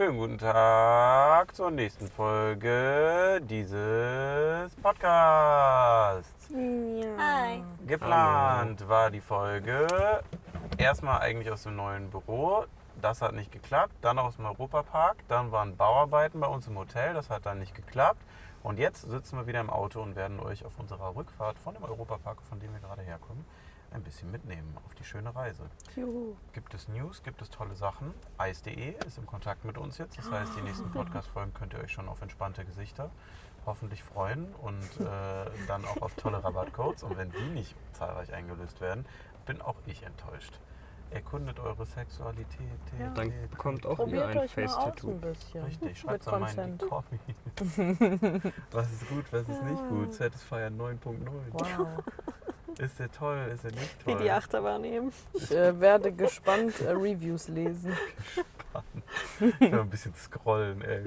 Schönen guten Tag zur nächsten Folge dieses Podcasts. Hi. Geplant war die Folge erstmal eigentlich aus dem neuen Büro. Das hat nicht geklappt. Dann aus dem Europapark. Dann waren Bauarbeiten bei uns im Hotel. Das hat dann nicht geklappt. Und jetzt sitzen wir wieder im Auto und werden euch auf unserer Rückfahrt von dem Europapark, von dem wir gerade herkommen, ein bisschen mitnehmen auf die schöne Reise. Juhu. Gibt es News, gibt es tolle Sachen. Eis.de ist im Kontakt mit uns jetzt. Das heißt, die nächsten Podcast-Folgen könnt ihr euch schon auf entspannte Gesichter hoffentlich freuen und äh, dann auch auf tolle Rabattcodes. Und wenn die nicht zahlreich eingelöst werden, bin auch ich enttäuscht. Erkundet eure Sexualität. Ja. Dann bekommt auch Probiert ein euch mal aus Face-Tattoo. ein bisschen. Richtig, schreibt Mit mal meinen. Kommi. was ist gut, was ist nicht gut? Satisfyer 9.0. Wow. Ist der toll, ist er nicht Wie toll? die Achterbahn nehmen. Ich äh, werde gespannt äh, Reviews lesen. Ich will ein bisschen scrollen, ey.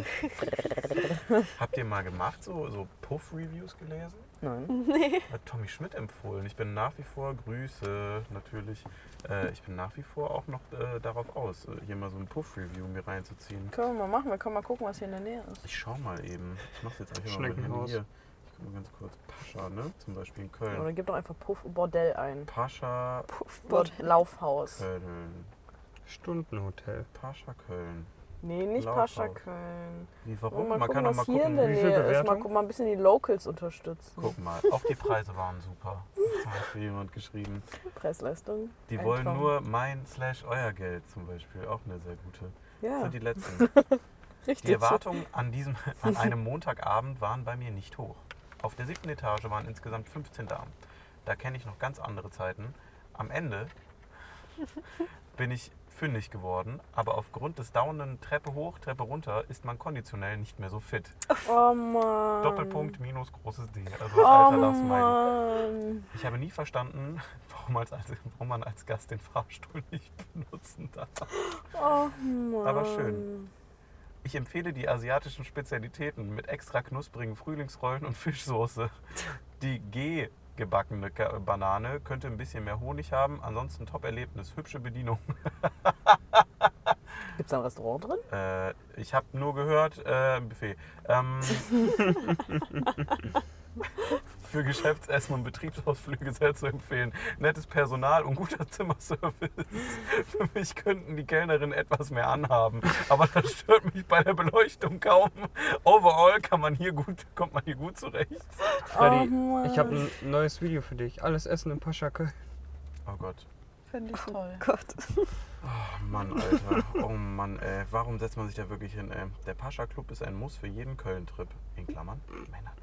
Habt ihr mal gemacht, so, so Puff-Reviews gelesen? Nein. Nee. Hat Tommy Schmidt empfohlen. Ich bin nach wie vor, Grüße natürlich, äh, ich bin nach wie vor auch noch äh, darauf aus, äh, hier mal so ein Puff-Review mir reinzuziehen. Können wir mal machen. Wir können mal gucken, was hier in der Nähe ist. Ich schau mal eben. Ich mach's jetzt einfach mal mit Schneckenhaus. hier. Ich guck mal ganz kurz. Pascha, ne? Zum Beispiel in Oder Köln. gib doch einfach Puff Bordell ein. Pascha Puffbot. Laufhaus. Köln. Stundenhotel. Pascha Köln. Nee, nicht Laufhaus. Pascha Köln. Wie, mal Man kann gucken, doch mal hier in der gucken. Wie viel Nähe ist. Mal, mal ein bisschen die Locals unterstützen. Guck mal, auch die Preise waren super. Das hat jemand geschrieben. Preisleistung. Die Ein wollen Traum. nur mein slash euer Geld zum Beispiel. Auch eine sehr gute. Das Ja, sind die letzten. richtig. Die Erwartungen an, diesem, an einem Montagabend waren bei mir nicht hoch. Auf der siebten Etage waren insgesamt 15 Damen. Da kenne ich noch ganz andere Zeiten. Am Ende bin ich fündig geworden, aber aufgrund des dauernden Treppe hoch, Treppe runter ist man konditionell nicht mehr so fit. Oh Mann. Doppelpunkt minus großes D. Also Oh Alter, meinen. Mann. Ich habe nie verstanden, warum, als, warum man als Gast den Fahrstuhl nicht benutzen darf. Oh Mann. Aber schön. Ich empfehle die asiatischen Spezialitäten mit extra knusprigen Frühlingsrollen und Fischsoße. Die G gebackene Banane könnte ein bisschen mehr Honig haben. Ansonsten Top-Erlebnis, hübsche Bedienung. Gibt's da ein Restaurant drin? Äh, ich habe nur gehört, äh, Buffet. Ähm, für Geschäftsessen und Betriebsausflüge sehr zu empfehlen. Nettes Personal und guter Zimmerservice. Für mich könnten die Kellnerinnen etwas mehr anhaben, aber das stört mich bei der Beleuchtung kaum. Overall kann man hier gut, kommt man hier gut zurecht. Freddy, Oh, ich habe ein neues Video für dich. Alles Essen in Pascha Köln. Oh Gott. Finde ich toll. Gott. Oh Mann, Alter. Oh Mann, ey. Warum setzt man sich da wirklich hin, ey? Der Pascha Club ist ein Muss für jeden Köln-Trip. In Klammern, Männertrip.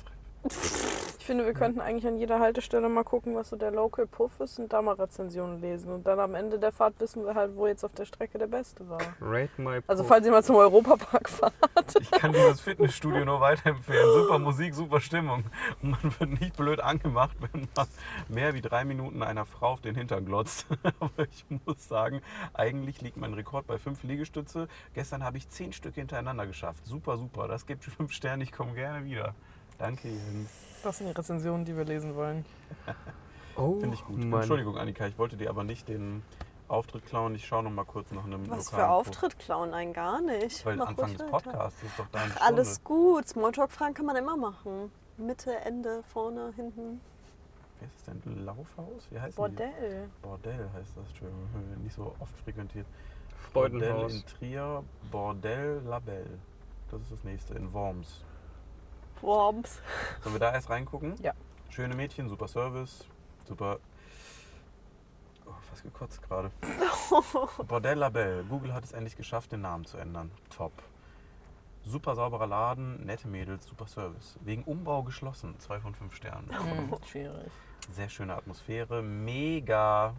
Ich finde, wir könnten eigentlich an jeder Haltestelle mal gucken, was so der Local Puff ist und da mal Rezensionen lesen. Und dann am Ende der Fahrt wissen wir halt, wo jetzt auf der Strecke der Beste war. Rate my Also Puff. falls ihr mal zum Europapark fahrt. Ich kann dieses Fitnessstudio nur weiterempfehlen. Super Musik, super Stimmung. Und man wird nicht blöd angemacht, wenn man mehr wie drei Minuten einer Frau auf den Hintern glotzt. Aber ich muss sagen, eigentlich liegt mein Rekord bei fünf Liegestütze. Gestern habe ich zehn Stück hintereinander geschafft. Super, super. Das gibt fünf Sterne. Ich komme gerne wieder. Danke, Jens. Das sind die Rezensionen, die wir lesen wollen. oh, Finde ich gut. Mann. Entschuldigung, Annika, ich wollte dir aber nicht den Auftritt klauen. Ich schaue noch mal kurz nach einem Was für Auftritt klauen einen gar nicht. Weil Mach Anfang des weiter. Podcasts ist doch deine Ach, alles gut. Smalltalk-Fragen kann man immer machen. Mitte, Ende, vorne, hinten. Wie heißt das denn? Laufhaus? Wie heißt Die? Bordell. Bordell heißt das, Entschuldigung, nicht so oft frequentiert. Bordell Freudenhaus. in Trier, Bordell Labelle. Das ist das nächste, in Worms. Worms. Sollen wir da erst reingucken? Ja. Schöne Mädchen, super Service, super. Oh, fast gekotzt gerade. Bordell Labelle. Google hat es endlich geschafft, den Namen zu ändern. Top. Super sauberer Laden, nette Mädels, super Service. Wegen Umbau geschlossen, zwei von fünf Sternen. Hm, schwierig. Sehr schöne Atmosphäre, mega.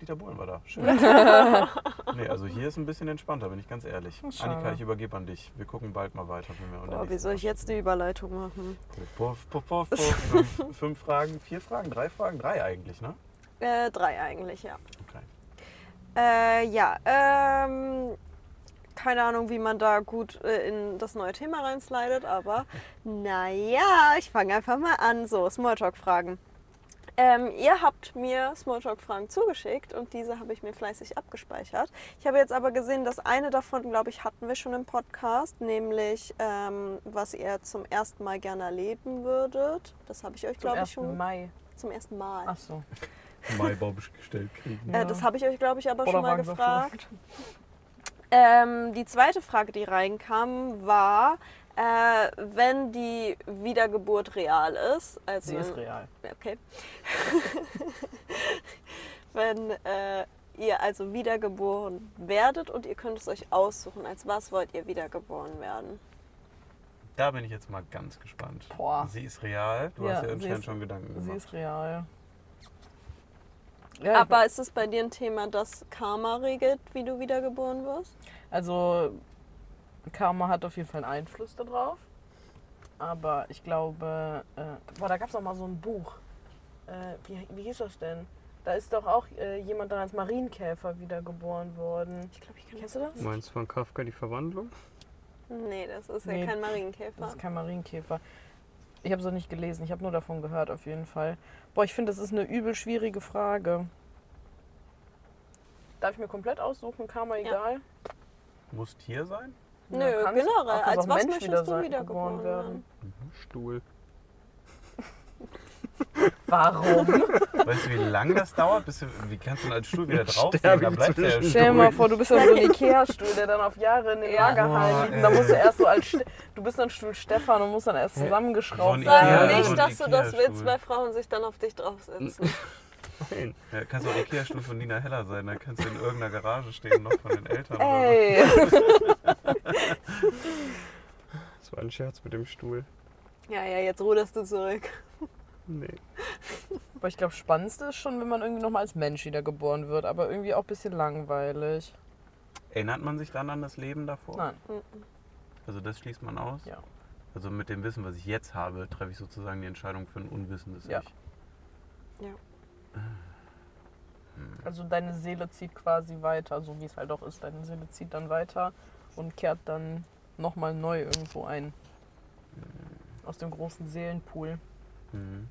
Dieter Bohlen war da. Schön. nee, also hier ist ein bisschen entspannter, bin ich ganz ehrlich. Schade. Annika, ich übergebe an dich. Wir gucken bald mal weiter, wenn wir Boah, wie soll ich jetzt die Überleitung machen? Puff, puff, puff, puff. fünf, fünf Fragen, vier Fragen, drei Fragen, drei eigentlich, ne? Äh, drei eigentlich, ja. Okay. Äh, ja, ähm, keine Ahnung, wie man da gut äh, in das neue Thema reinslidet, aber naja, ich fange einfach mal an. So, Smalltalk-Fragen. Ähm, ihr habt mir Smalltalk-Fragen zugeschickt und diese habe ich mir fleißig abgespeichert. Ich habe jetzt aber gesehen, dass eine davon, glaube ich, hatten wir schon im Podcast, nämlich ähm, was ihr zum ersten Mal gerne erleben würdet. Das habe ich euch, glaube ich, 1. schon Mai. zum ersten Mal. Ach so. Maibau gestellt kriegen. Äh, das habe ich euch, glaube ich, aber Oder schon mal gefragt. Ähm, die zweite Frage, die reinkam, war, äh, wenn die Wiedergeburt real ist. Also Sie ist real. Okay. wenn äh, ihr also wiedergeboren werdet und ihr könnt es euch aussuchen, als was wollt ihr wiedergeboren werden? Da bin ich jetzt mal ganz gespannt. Boah. Sie ist real. Du Ja, hast ja sie anscheinend schon Gedanken Sie gemacht. ist real. Ja, Aber ist es bei dir ein Thema, das Karma regelt, wie du wiedergeboren wirst? Also Karma hat auf jeden Fall einen Einfluss darauf. Aber ich glaube, äh, boah, da gab es auch mal so ein Buch. Äh, wie, wie hieß das denn? Da ist doch auch äh, jemand dann als Marienkäfer wiedergeboren worden. Ich glaube, ich kann Kennst du das? Meinst du von Kafka die Verwandlung? Nee, das ist Nee. ja kein Marienkäfer. Das ist kein Marienkäfer. Ich habe es noch nicht gelesen, ich habe nur davon gehört auf jeden Fall. Boah, ich finde, das ist eine übel schwierige Frage. Darf ich mir komplett aussuchen? Karma egal? Muss Tier sein? Nö, Ja, kannst- generell. Als was Mensch möchtest wieder du wiedergeboren geboren werden? Stuhl. Warum? Weißt du, wie lange das dauert? Bis du, wie kannst du denn als Stuhl wieder draufgehen? Sterbe Da ich bleibt der zwischendurch. Stell dir mal Stuhl. vor, du bist dann so ein Ikea-Stuhl, der dann auf Jahre in den liegt. Und dann ey. musst du erst so als Ste du bist dann Stuhl Stefan und musst dann erst zusammengeschraubt So Sag werden. so nicht, ein dass du das willst, weil Frauen sich dann auf dich draufsetzen. Nein. Ja, kannst auch Ikea-Stuhl von Nina Heller sein. Dann kannst du in irgendeiner Garage stehen, noch von den Eltern. Ey. Das war ein Scherz mit dem Stuhl. Ja, ja, jetzt ruderst du zurück. Nee. Aber ich glaube, spannendste ist schon, wenn man irgendwie nochmal als Mensch wiedergeboren wird. Aber irgendwie auch ein bisschen langweilig. Erinnert man sich dann an das Leben davor? Nein. Also das schließt man aus? Ja. Also mit dem Wissen, was ich jetzt habe, treffe ich sozusagen die Entscheidung für ein unwissendes Ja. Ich. Also deine Seele zieht quasi weiter, so wie es halt auch ist. Deine Seele zieht dann weiter und kehrt dann nochmal neu irgendwo ein. Aus dem großen Seelenpool. Mhm.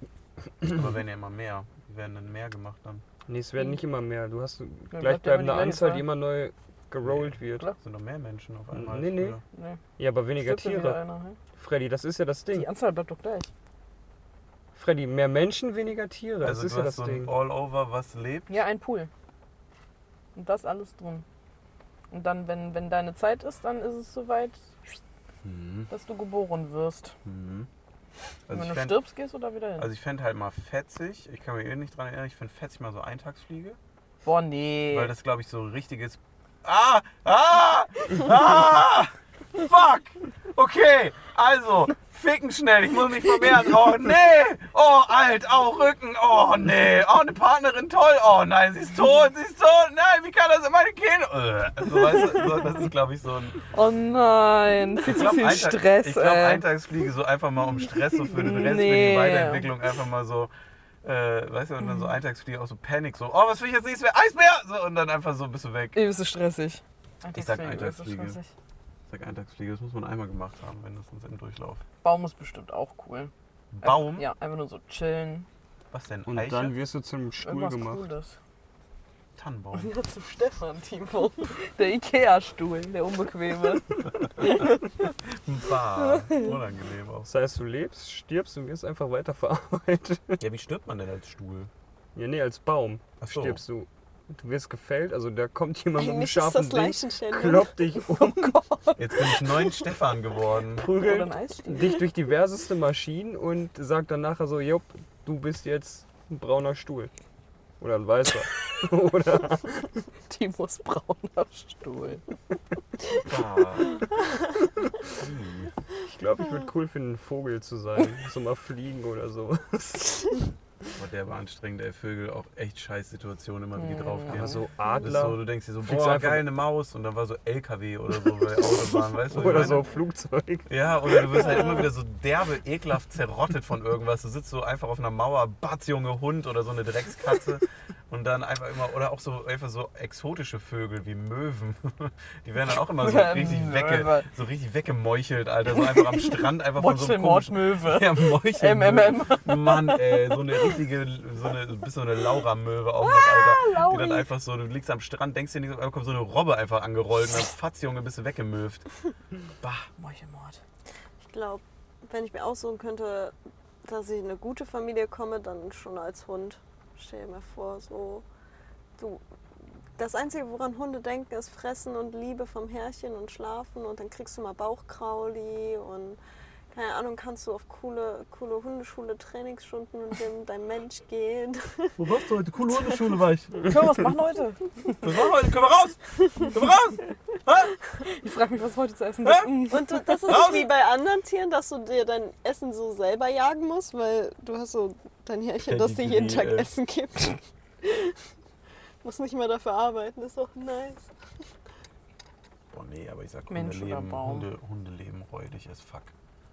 Aber werden ja immer mehr. Werden denn mehr gemacht dann? Nee, es werden nicht immer mehr. Du hast bleibt gleichbleibende Anzahl, Gleiche. die immer neu gerollt wird. Klar. Sind noch mehr Menschen auf einmal? Nee, nee. Nee, Ja, aber weniger ja Tiere. einer, hä? Freddy, das ist ja das Ding. Die Anzahl bleibt doch gleich. Freddy, mehr Menschen, weniger Tiere. Also das ist du ja hast das so ein Ding. All-Over, was lebt? Ja, ein Pool. Und das alles drin. Und dann, wenn, wenn deine Zeit ist, dann ist es soweit, Mhm. dass du geboren wirst. Mhm. Und Also wenn du fänd- stirbst, gehst du da wieder hin. Also ich fände halt mal fetzig, ich kann mich eh nicht dran erinnern, ich fände fetzig mal so Eintagsfliege. Boah, nee. Weil das glaube ich so richtiges. Ah! Ah! Ah! Fuck! Okay, also, ficken schnell, ich muss mich vermehren. Oh nee! Oh, alt, oh, Rücken, oh nee, oh, eine Partnerin, toll, oh nein, sie ist tot, sie ist tot, nein, wie kann das in meine Kinder? Äh, So, weißt du, so, das ist glaube ich so ein. oh nein, viel Ich zu viel Stress, Ich glaube. Eintagsfliege so einfach mal um Stress, so für den Rest, für Nee. die Weiterentwicklung einfach mal so. Äh, weißt du, und dann so Eintagsfliege auch so Panik, so, oh, was will ich jetzt nächstes Mal? Eisbär! So, und dann einfach so bist du weg. Bist du stressig. Ich sag Eintagsfliege, sag Eintagsfliege, das muss man einmal gemacht haben, mindestens im Durchlauf. Baum ist bestimmt auch cool. Baum? Einfach, ja, einfach nur so chillen. Was denn? Und Eiche? dann wirst du zum Stuhl Irgendwas gemacht. Cooles. Tannenbaum. Ja, zu Stefan, Timo. Der Ikea-Stuhl, der unbequeme. Bah, unangenehm auch. Das heißt, du lebst, stirbst und wirst einfach weiter verarbeitet. Ja, wie stirbt man denn als Stuhl? Ja, nee, als Baum Ach so. stirbst du. Du wirst gefällt, also da kommt jemand mit einem Eigentlich ist scharfen das Ding, Leichenschändung. kloppt dich um, Jetzt bin ich neun Stefan geworden. Oder prügelt ein Eisstiel. dich durch diverseste Maschinen und sagt dann nachher so, jupp, du bist jetzt ein brauner Stuhl. Oder ein weißer. Oder Timos brauner Stuhl. Bah. ich glaube, ich würde cool finden, ein Vogel zu sein. So mal fliegen oder so. Aber der war anstrengend, ey. Vögel auch echt scheiß Situationen immer, wie die draufgehen. Aber so ist so, Adler du denkst dir so, boah, einfach- geil, eine Maus. Und dann war so LKW oder so bei der Autobahn, weißt du? oder meine? so Flugzeug. Ja, oder du wirst halt immer wieder so derbe, ekelhaft zerrottet von irgendwas. Du sitzt so einfach auf einer Mauer, Batz, Junge, Hund oder so eine Dreckskatze. Und dann einfach immer, oder auch so einfach so exotische Vögel wie Möwen. Die werden dann auch immer so richtig, wegge, so richtig weggemeuchelt, Alter. So einfach am Strand einfach von so einem komischen... Ja, Meuchel. MMM. Mann, ey, so eine richtige, so eine, du bist so eine Laura-Möwe auch noch, Alter. Die Lauri. dann einfach so, du liegst am Strand, denkst dir nicht, da kommt so eine Robbe einfach angerollt und dann fatz, Junge, bist du weggemöft. Bah. Meuchelmord. Ich glaube, wenn ich mir aussuchen könnte, dass ich in eine gute Familie komme, dann schon als Hund. Stell dir mir vor, so du. Das Einzige, woran Hunde denken, ist Fressen und Liebe vom Herrchen und Schlafen und dann kriegst du mal Bauchkrauli und keine Ahnung, kannst du auf coole, coole Hundeschule Trainingsstunden mit dem dein Mensch gehen. Wo warst du heute? Coole Hundeschule war ich. Können wir was machen heute? Was machen wir heute? Können wir raus? Können wir raus? Ich frage mich, was heute zu essen Hä? gibt. Und du, das ist Raus! nicht wie bei anderen Tieren, dass du dir dein Essen so selber jagen musst, weil du hast so dein Härchen, das dir jeden Tag äh. Essen gibt. Muss nicht mehr dafür arbeiten, ist auch nice. Boah, nee, aber ich sag, Mensch oder Hundeleben, Baum? Hunde, Hundeleben räudig as fuck.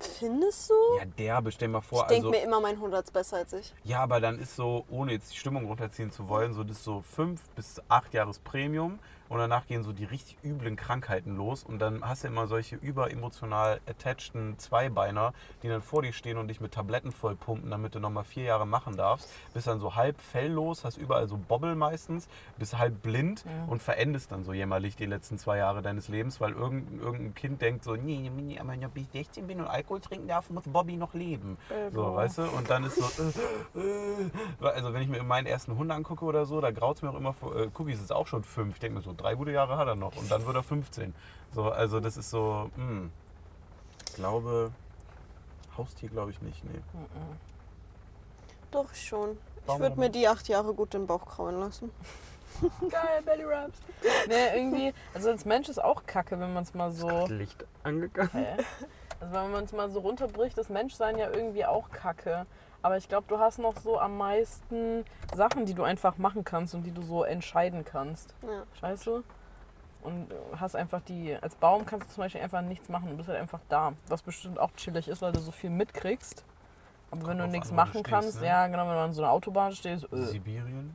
Findest du? Ja, derbe, stell mal vor, ich denke also... mir immer, mein Hund hat's besser als ich. Ja, aber dann ist so, ohne jetzt die Stimmung runterziehen zu wollen, so das ist so fünf bis acht Jahres Premium und danach gehen so die richtig üblen Krankheiten los und dann hast du immer solche überemotional attachten Zweibeiner, die dann vor dir stehen und dich mit Tabletten vollpumpen, damit du nochmal vier Jahre machen darfst. Bist dann so halb felllos, hast überall so Bobbel meistens, bist halb blind und verendest dann so jämmerlich die letzten zwei Jahre deines Lebens, weil irgendein, irgendein Kind denkt so, nee, nee, aber wenn ich 16 bin und Alkohol trinken darf, muss Bobby noch leben. So, weißt du? Und dann ist so, äh, äh, also wenn ich mir meinen ersten Hund angucke oder so, da graut es mir auch immer vor, äh, Cookies ist auch schon fünf. Ich denke mir so, drei gute Jahre hat er noch und dann wird er 15. So, also das ist so, hm. Ich glaube, Haustier glaube ich nicht, nee. Doch schon. Ich würde mir die acht Jahre gut den Bauch krauen lassen. Geil, Belly Wraps. Nee, irgendwie, also als Mensch ist auch kacke, wenn man es mal so. Licht angegangen. Hä? Also wenn man es mal so runterbricht, das Menschsein ja irgendwie auch kacke. Aber ich glaube, du hast noch so am meisten Sachen, die du einfach machen kannst und die du so entscheiden kannst. Ja. Weißt du? Und hast einfach die, als Baum kannst du zum Beispiel einfach nichts machen. Du bist halt einfach da. Was bestimmt auch chillig ist, weil du so viel mitkriegst. Aber wenn du nichts machen stehst, kannst, ne? ja genau, wenn du an so einer Autobahn stehst, äh, Sibirien,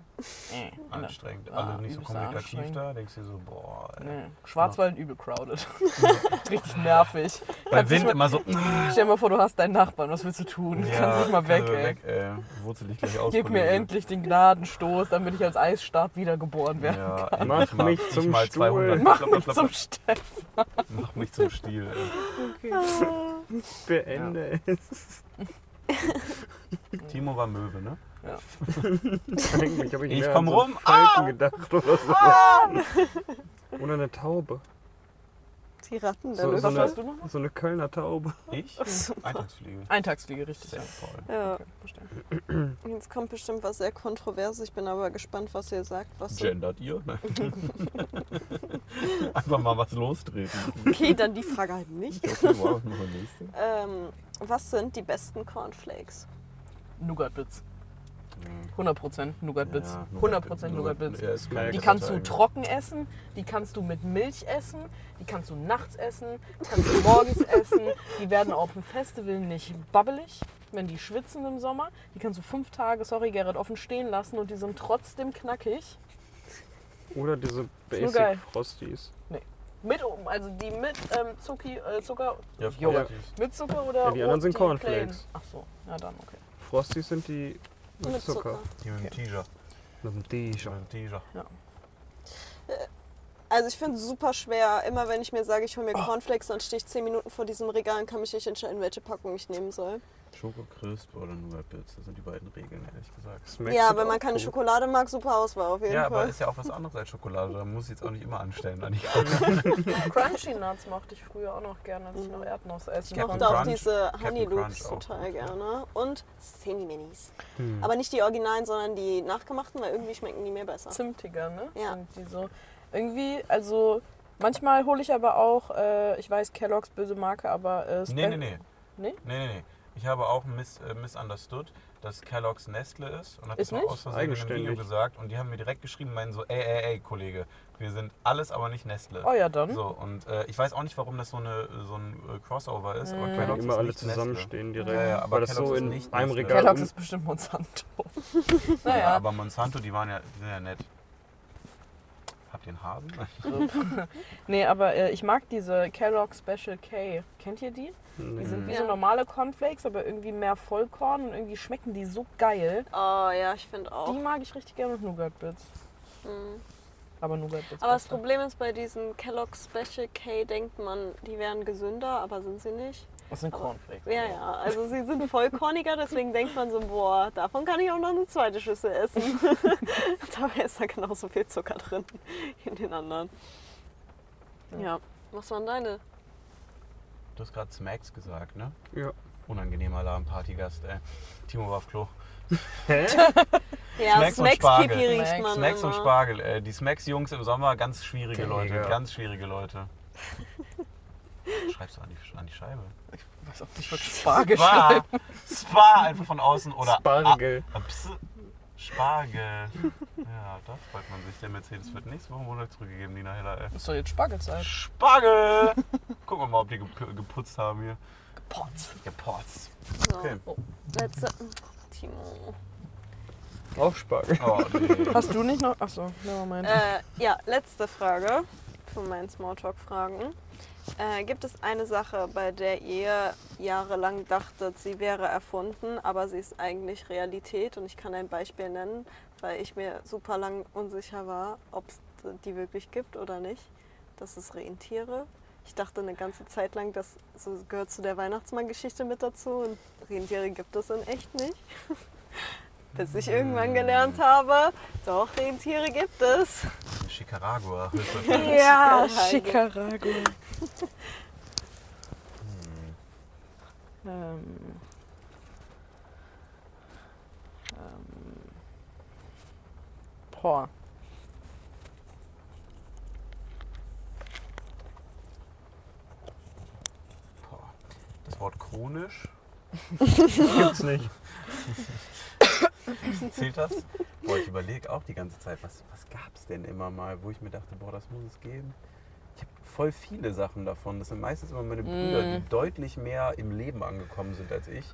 äh, anstrengend. Ah, nicht so kommunikativ da, denkst du dir so, boah. ey. nee. Schwarzwald übel crowded. Richtig nervig. Bei Kannst Wind nicht immer so, mal, stell dir mal vor, du hast deinen Nachbarn, was willst du tun? ja, kannst nicht mal weg, ey. weg, ey. Wurzel dich gleich aus. Gib mir endlich den Gnadenstoß, damit ich als Eisstab wiedergeboren werde. Ja, kann. Mach mal- mich ich zum mal Stuhl. 200. Mach mich zum klapp. Steff. Mach mich zum Stiel. Ey. Beende es. Timo war Möwe, ne? Eigentlich habe ich, Ich mehr komm an so einen rum. Falken gedacht oder so. Oder eine Taube. Die Ratten der So, so, Was hast du noch? eine, so eine Kölner Taube. Ich? Eintagsfliege. Eintagsfliege, richtig. Sehr Ja. voll. Ja. Okay. Jetzt kommt bestimmt was sehr Kontroverses. Ich bin aber gespannt, was ihr sagt. Was Gendert ihr? Nein. Einfach mal was lostreten. okay, dann die Frage halt nicht. Okay, wow. Ähm, was sind die besten Cornflakes? Nougat-Bits. Hm. 100% Nougat-Bits. Ja, 100% Nougat-Bits. Geil. Die kannst du trocken essen, die kannst du mit Milch essen, die kannst du nachts essen, kannst du morgens essen. Die werden auf dem Festival nicht babbelig, wenn die schwitzen im Sommer. Die kannst du fünf Tage, sorry Gerrit, offen stehen lassen und die sind trotzdem knackig. Oder diese Basic. Frosties. Mit, also die mit ähm, Zucki, äh, Zucker, Ja. Frosties. mit Zucker oder Ja, die anderen sind Cornflakes. plain? Ach so, ja dann, okay. Frosties sind die mit, Mit Zucker. Die mit dem T-Shirt. Mit dem T-Shirt. mit dem T-Shirt. Also ich finde es super schwer. Immer wenn ich mir sage, ich hole Oh. mir Cornflakes, dann stehe ich 10 Minuten vor diesem Regal und kann mich nicht entscheiden, welche Packung ich nehmen soll. Schoko Crisp oder Nougat Bits, das sind die beiden Regeln, ehrlich gesagt. Smacks ja, wenn man keine gut. Schokolade mag, super Auswahl auf jeden Ja, aber Fall. ist ja auch was anderes als Schokolade. Da muss ich jetzt auch nicht immer anstellen. Anni. Crunchy Nuts mochte ich früher auch noch gerne, als ich noch Erdnuss essen Ich mochte auch diese Honey Loops total ja. gerne. Und Semi-Minis. Hm. Aber nicht die Originalen, sondern die nachgemachten, weil irgendwie schmecken die mir besser. zimtiger, ne? Ja. Sind die so. Irgendwie, also manchmal hole ich aber auch, äh, ich weiß, Kellogg's böse Marke, aber äh, Nee, nee, nee. Nee? Nee, nee, nee. Ich habe auch miss, äh, misunderstood, dass Kellogg's Nestle ist. Und habe Ist das auch nicht? aus Versehen in einem Video Eigenständig. gesagt. Und die haben mir direkt geschrieben, meinen so, ey, ey, ey, Kollege, wir sind alles, aber nicht Nestle. Oh ja, dann. So, und äh, ich weiß auch nicht, warum das so, eine, so ein äh, Crossover ist, aber Mhm. Weil Kellogg's immer ist alle nicht Nestle. zusammenstehen direkt. Ja, ja, aber Weil das Kellogg's so ist in nicht einem Nestle. Regal Kellogg's um- ist bestimmt Monsanto. Ja, naja. aber Monsanto, die waren ja, die sind ja nett. Habt ihr einen Hasen? Nee, aber äh, ich mag diese Kellogg Special K. Kennt ihr die? Die Nee. sind wie Ja. so normale Cornflakes, aber irgendwie mehr Vollkorn und irgendwie schmecken die so geil. Oh ja, ich finde auch. Die mag ich richtig gerne mit Nougat Bits. Mhm. Aber Nougat Bits. Aber das. Problem ist, bei diesen Kellogg's Special K denkt man, die wären gesünder, aber sind sie nicht. Das sind Cornflakes. Ja, ja, also sie sind vollkorniger, deswegen denkt man so, boah, davon kann ich auch noch eine zweite Schüssel essen. Dabei ist da genauso viel Zucker drin wie in den anderen. Ja, was waren deine? Du hast gerade Smacks gesagt, ne? Ja. Unangenehmer Alarm-Partygast, ey. Timo war auf Klo. Hä? Ja, Smacks und Smacks Spargel. Pipi riecht Smacks. man Smacks und. Spargel, ey. Die Smacks-Jungs im Sommer, ganz schwierige. Leute. Ganz schwierige Leute. Schreibst du an die, an die Scheibe? Ich weiß auch nicht, was Spargel Spa! schreiben. Spa! Einfach von außen oder. Spargel. Ah, Ps Spargel. Ja, da freut man sich. Der Mercedes wird nächste Woche Montag zurückgegeben, Nina Heller, ey. Ist doch jetzt Spargelzeit. Spargel! Gucken wir mal, ob die gep- geputzt haben hier. Potz. Gepotzt. So, Okay. letzte. Timo. Auch Spargel. Oh, nee. Hast du nicht noch? Achso, nevermind. Äh, ja, letzte Frage von meinen Smalltalk-Fragen. Äh, gibt es eine Sache, bei der ihr jahrelang dachtet, sie wäre erfunden, aber sie ist eigentlich Realität? Und ich kann ein Beispiel nennen, weil ich mir super lang unsicher war, ob es die wirklich gibt oder nicht. Das ist Rentiere. Ich dachte eine ganze Zeit lang, das gehört zu der Weihnachtsmann-Geschichte mit dazu und Rentiere gibt es in echt nicht. Bis ich irgendwann gelernt habe, doch, Rentiere gibt es. Chicaragua. ja, Chicaragua. Chicaragua. Ähm. Ähm. Boah. Das Wort chronisch, Gibt's nicht. zählt das? Boah, ich überlege auch die ganze Zeit, was, was gab es denn immer mal, wo ich mir dachte, boah, das muss es geben. Ich habe voll viele Sachen davon. Das sind meistens immer meine Brüder, Mm. die deutlich mehr im Leben angekommen sind als ich.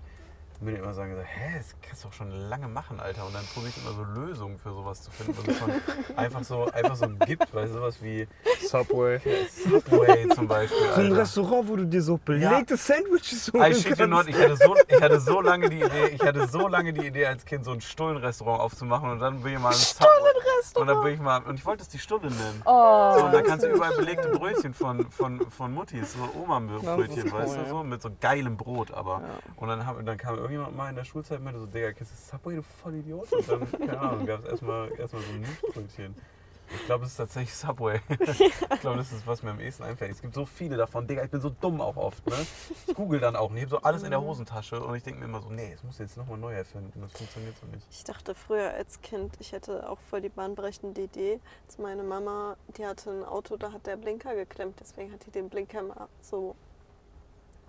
Und mir immer sagen, so, hä, das kannst du doch schon lange machen, Alter. Und dann probiere ich immer so Lösungen für sowas zu finden, was es schon einfach so, einfach so gibt. Weil sowas wie Subway. Subway zum Beispiel. So ein Alter. Restaurant, wo du dir so belegte Sandwiches holen I shit you not, kannst. ich hatte, so, ich hatte so lange die Idee, ich hatte so lange die Idee als Kind so ein Stullenrestaurant aufzumachen und dann bin ich mal ein Stullenrestaurant und dann bin ich mal und ich wollte es die Stulle nennen. Oh. So, und dann kannst du überall belegte Brötchen von, von, von Muttis, so Oma-Brötchen, weißt cool, du, so mit so geilem Brot, aber. Ja. Und dann, hab, dann kam irgendjemand mal in der Schulzeit meinte so, Digga, kennst du Subway, du Vollidiot? Und dann, keine Ahnung, gab es erstmal erstmal so ein Milchbrötchen. Ich glaube, es ist tatsächlich Subway. Ich glaube, das ist, was mir am ehesten einfällt. Es gibt so viele davon. Digga, ich bin so dumm auch oft. Ne? Ich google dann auch und ich habe so alles in der Hosentasche und ich denke mir immer so, nee, es muss jetzt nochmal neu erfinden. Das funktioniert so nicht. Ich dachte früher als Kind, ich hätte auch voll die bahnbrechende Idee. Dass meine Mama, die hatte ein Auto, da hat der Blinker geklemmt. Deswegen hat die den Blinker mal so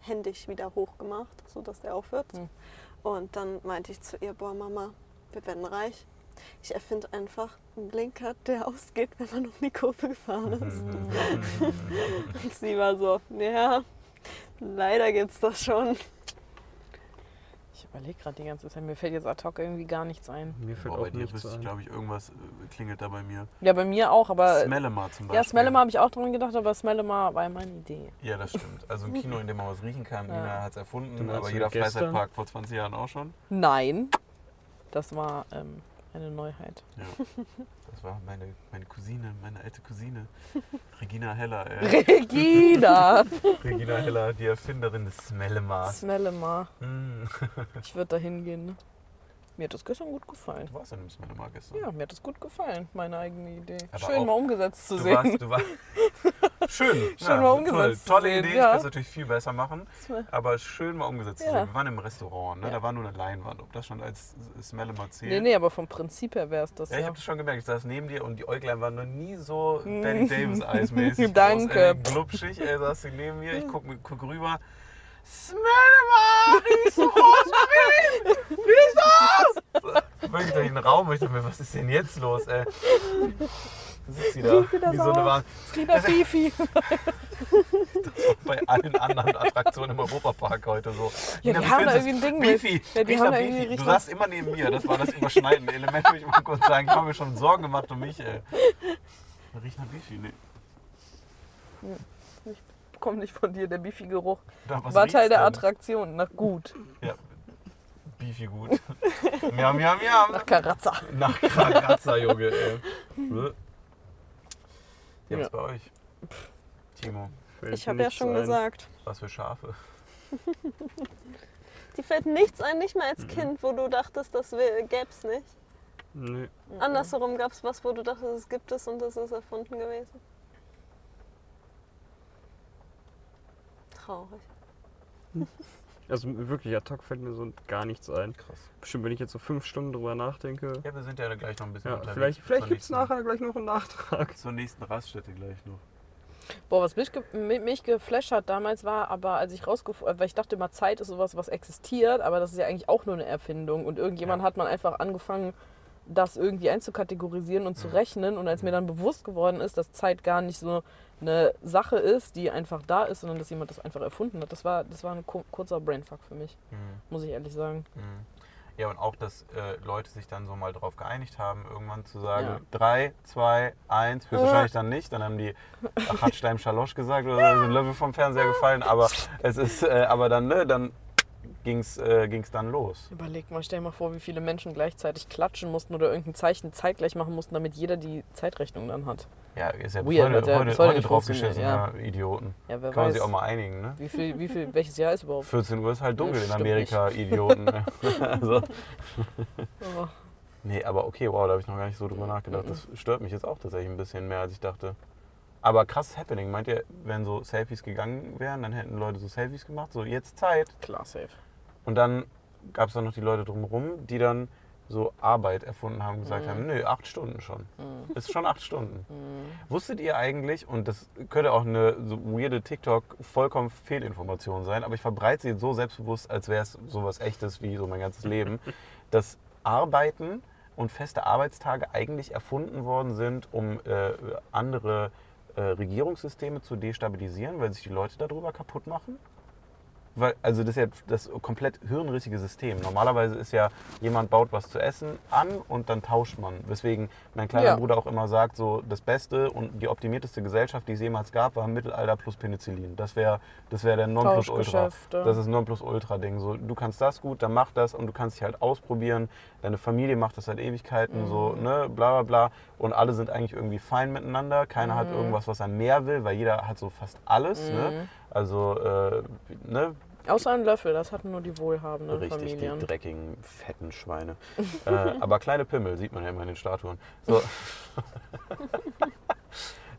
händisch wieder hochgemacht, sodass der aufhört. Hm. Und dann meinte ich zu ihr, boah Mama, wir werden reich. Ich erfinde einfach einen Blinker, der ausgeht, wenn man um die Kurve gefahren ist. Und sie war so, ja, leider gibt's das schon. Ich überlege gerade die ganze Zeit. Mir fällt jetzt ad hoc irgendwie gar nichts ein. Mir fällt Boah, bei auch dir nichts wüsste ich, glaube ich, irgendwas äh, klingelt da bei mir. Ja, bei mir auch, aber. Smellemar zum Beispiel. Ja, Smellemar habe ich auch dran gedacht, aber Smellemar war meine Idee. Ja, das stimmt. Also ein Kino, in dem man was riechen kann. Ja. Nina hat es erfunden, aber jeder gestern? Freizeitpark vor 20 Jahren auch schon. Nein. Das war ähm, eine Neuheit. Ja. Das war meine, meine Cousine, meine alte Cousine. Regina Heller, ey. Regina! Regina Heller, die Erfinderin des Smellemars. Smellemar. Mm. Ich würde da hingehen. Ne? Mir hat das gestern gut gefallen. Du warst ja im Smellemar gestern. Ja, mir hat das gut gefallen, meine eigene Idee. Aber Schön auch- mal umgesetzt zu Du sehen. warst, du warst schön. Schön mal umgesetzt Toll. zu Tolle sehen, Idee, ja. ich kann es natürlich viel besser machen, aber schön mal umgesetzt zu Ja. sehen. Wir waren im Restaurant, ne? Ja. da war nur eine Leinwand. Ob das schon als Smellemar zählt? Nee, nee, aber vom Prinzip her wäre es das Ja, ja. ich habe das schon gemerkt. Ich saß neben dir und die Äuglein waren noch nie so. Danny Davis Eismäßig. Danke. Glubschig, ey, saß sie neben mir. Ich guck, guck rüber. Smell ist Rosmarin! Wie ist das? Wirklich durch den Raum. Ich dachte mir, was ist denn jetzt los, ey? Da sitzt sie da. Wie so eine Wahn. Frieda Fifi. Das war bei allen anderen Attraktionen im Europapark heute so. Ja, die, die haben da irgendwie ein Ding Bifi. mit. Ja, die haben da irgendwie Bifi. Du saßt immer neben mir. Das war das überschneidende Element, würde ich mal kurz sagen. Ich habe mir schon Sorgen gemacht um mich, ey. Riecht nach Bifi, ne? Ja. Kommt nicht von dir, der Bifi-Geruch. War Teil der denn? Attraktion. Nach gut. Ja. Beefy gut. miam, miam, miam. Nach Karazza. Nach Krakatzer, Junge, ey. Ja, was Ja. bei euch? Timo, Ich habe ja schon ein. gesagt. was für Schafe? Die fällt nichts ein, nicht mal Mhm. als Kind, wo du dachtest, das wär- gäb's nicht. Nee. Andersherum gab es was, wo du dachtest, es gibt es und es ist erfunden gewesen. Traurig. Also wirklich, ad hoc fällt mir so gar nichts ein. Krass. Bestimmt, wenn ich jetzt so fünf Stunden drüber nachdenke. Ja, wir sind ja gleich noch ein bisschen Ja, unterwegs. vielleicht vielleicht gibt es nachher gleich noch einen Nachtrag. Zur nächsten Raststätte gleich noch. Boah, was mich, ge mi- mich geflasht hat damals war, aber als ich rausgefunden, weil ich dachte immer, Zeit ist sowas, was existiert, aber das ist ja eigentlich auch nur eine Erfindung. Und irgendjemand Ja. hat man einfach angefangen, das irgendwie einzukategorisieren und zu rechnen. Und als mir dann bewusst geworden ist, dass Zeit gar nicht so eine Sache ist, die einfach da ist, sondern dass jemand das einfach erfunden hat, das war, das war ein ku- kurzer Brainfuck für mich, Mhm. muss ich ehrlich sagen. Mhm. Ja, und auch, dass äh, Leute sich dann so mal darauf geeinigt haben, irgendwann zu sagen, Ja. 3, 2, 1, höchstwahrscheinlich dann nicht. Dann haben die Achatstein Schalosch gesagt oder so, sind Löffel vom Fernseher gefallen. Aber es ist, äh, aber dann, ne, dann ging's, äh, ging's dann los. Überleg mal, stell dir mal vor, wie viele Menschen gleichzeitig klatschen mussten oder irgendein Zeichen zeitgleich machen mussten, damit jeder die Zeitrechnung dann hat. Ja, ist ja Weird, heute, heute, heute nicht draufgeschissen, ja. Idioten. Ja, Kann man weiß. sich auch mal einigen, ne? Wie viel, wie viel, welches Jahr ist überhaupt? 14 Uhr ist halt dunkel Ja, in Amerika, Idioten. ne? also, Oh. nee, aber okay, wow, da habe ich noch gar nicht so drüber nachgedacht. Das stört mich jetzt auch tatsächlich ein bisschen mehr, als ich dachte. Aber krasses Happening. Meint ihr, wenn so Selfies gegangen wären, dann hätten Leute so Selfies gemacht? So, jetzt Zeit. Klar, safe. Und dann gab es dann noch die Leute drumherum, die dann so Arbeit erfunden haben gesagt Mhm. haben, nö, acht Stunden schon. Mhm. Ist schon acht Stunden. Mhm. Wusstet ihr eigentlich, und das könnte auch eine so weirde TikTok vollkommen Fehlinformation sein, aber ich verbreite sie so selbstbewusst, als wäre es sowas echtes wie so mein ganzes Leben, dass Arbeiten und feste Arbeitstage eigentlich erfunden worden sind, um äh, andere äh, Regierungssysteme zu destabilisieren, weil sich die Leute darüber kaputt machen? Weil, also das ist ja das komplett hirnrissige System. Normalerweise ist ja, jemand baut was zu essen an und dann tauscht man. Weswegen mein kleiner Ja. Bruder auch immer sagt, so das Beste und die optimierteste Gesellschaft, die es jemals gab, war Mittelalter plus Penicillin. Das wäre das wär der Nonplusultra. Das ist Nonplusultra-Ding. So, du kannst das gut, dann mach das und du kannst dich halt ausprobieren. Deine Familie macht das seit Ewigkeiten, so, Mhm. ne, bla bla bla. Und alle sind eigentlich irgendwie fein miteinander. Keiner hat Mhm. irgendwas, was er mehr will, weil jeder hat so fast alles. Ne? Also, äh, ne, Außer ein Löffel, das hatten nur die wohlhabenden Richtig, Familien. die dreckigen, fetten Schweine. äh, aber kleine Pimmel sieht man ja immer in den Statuen. So.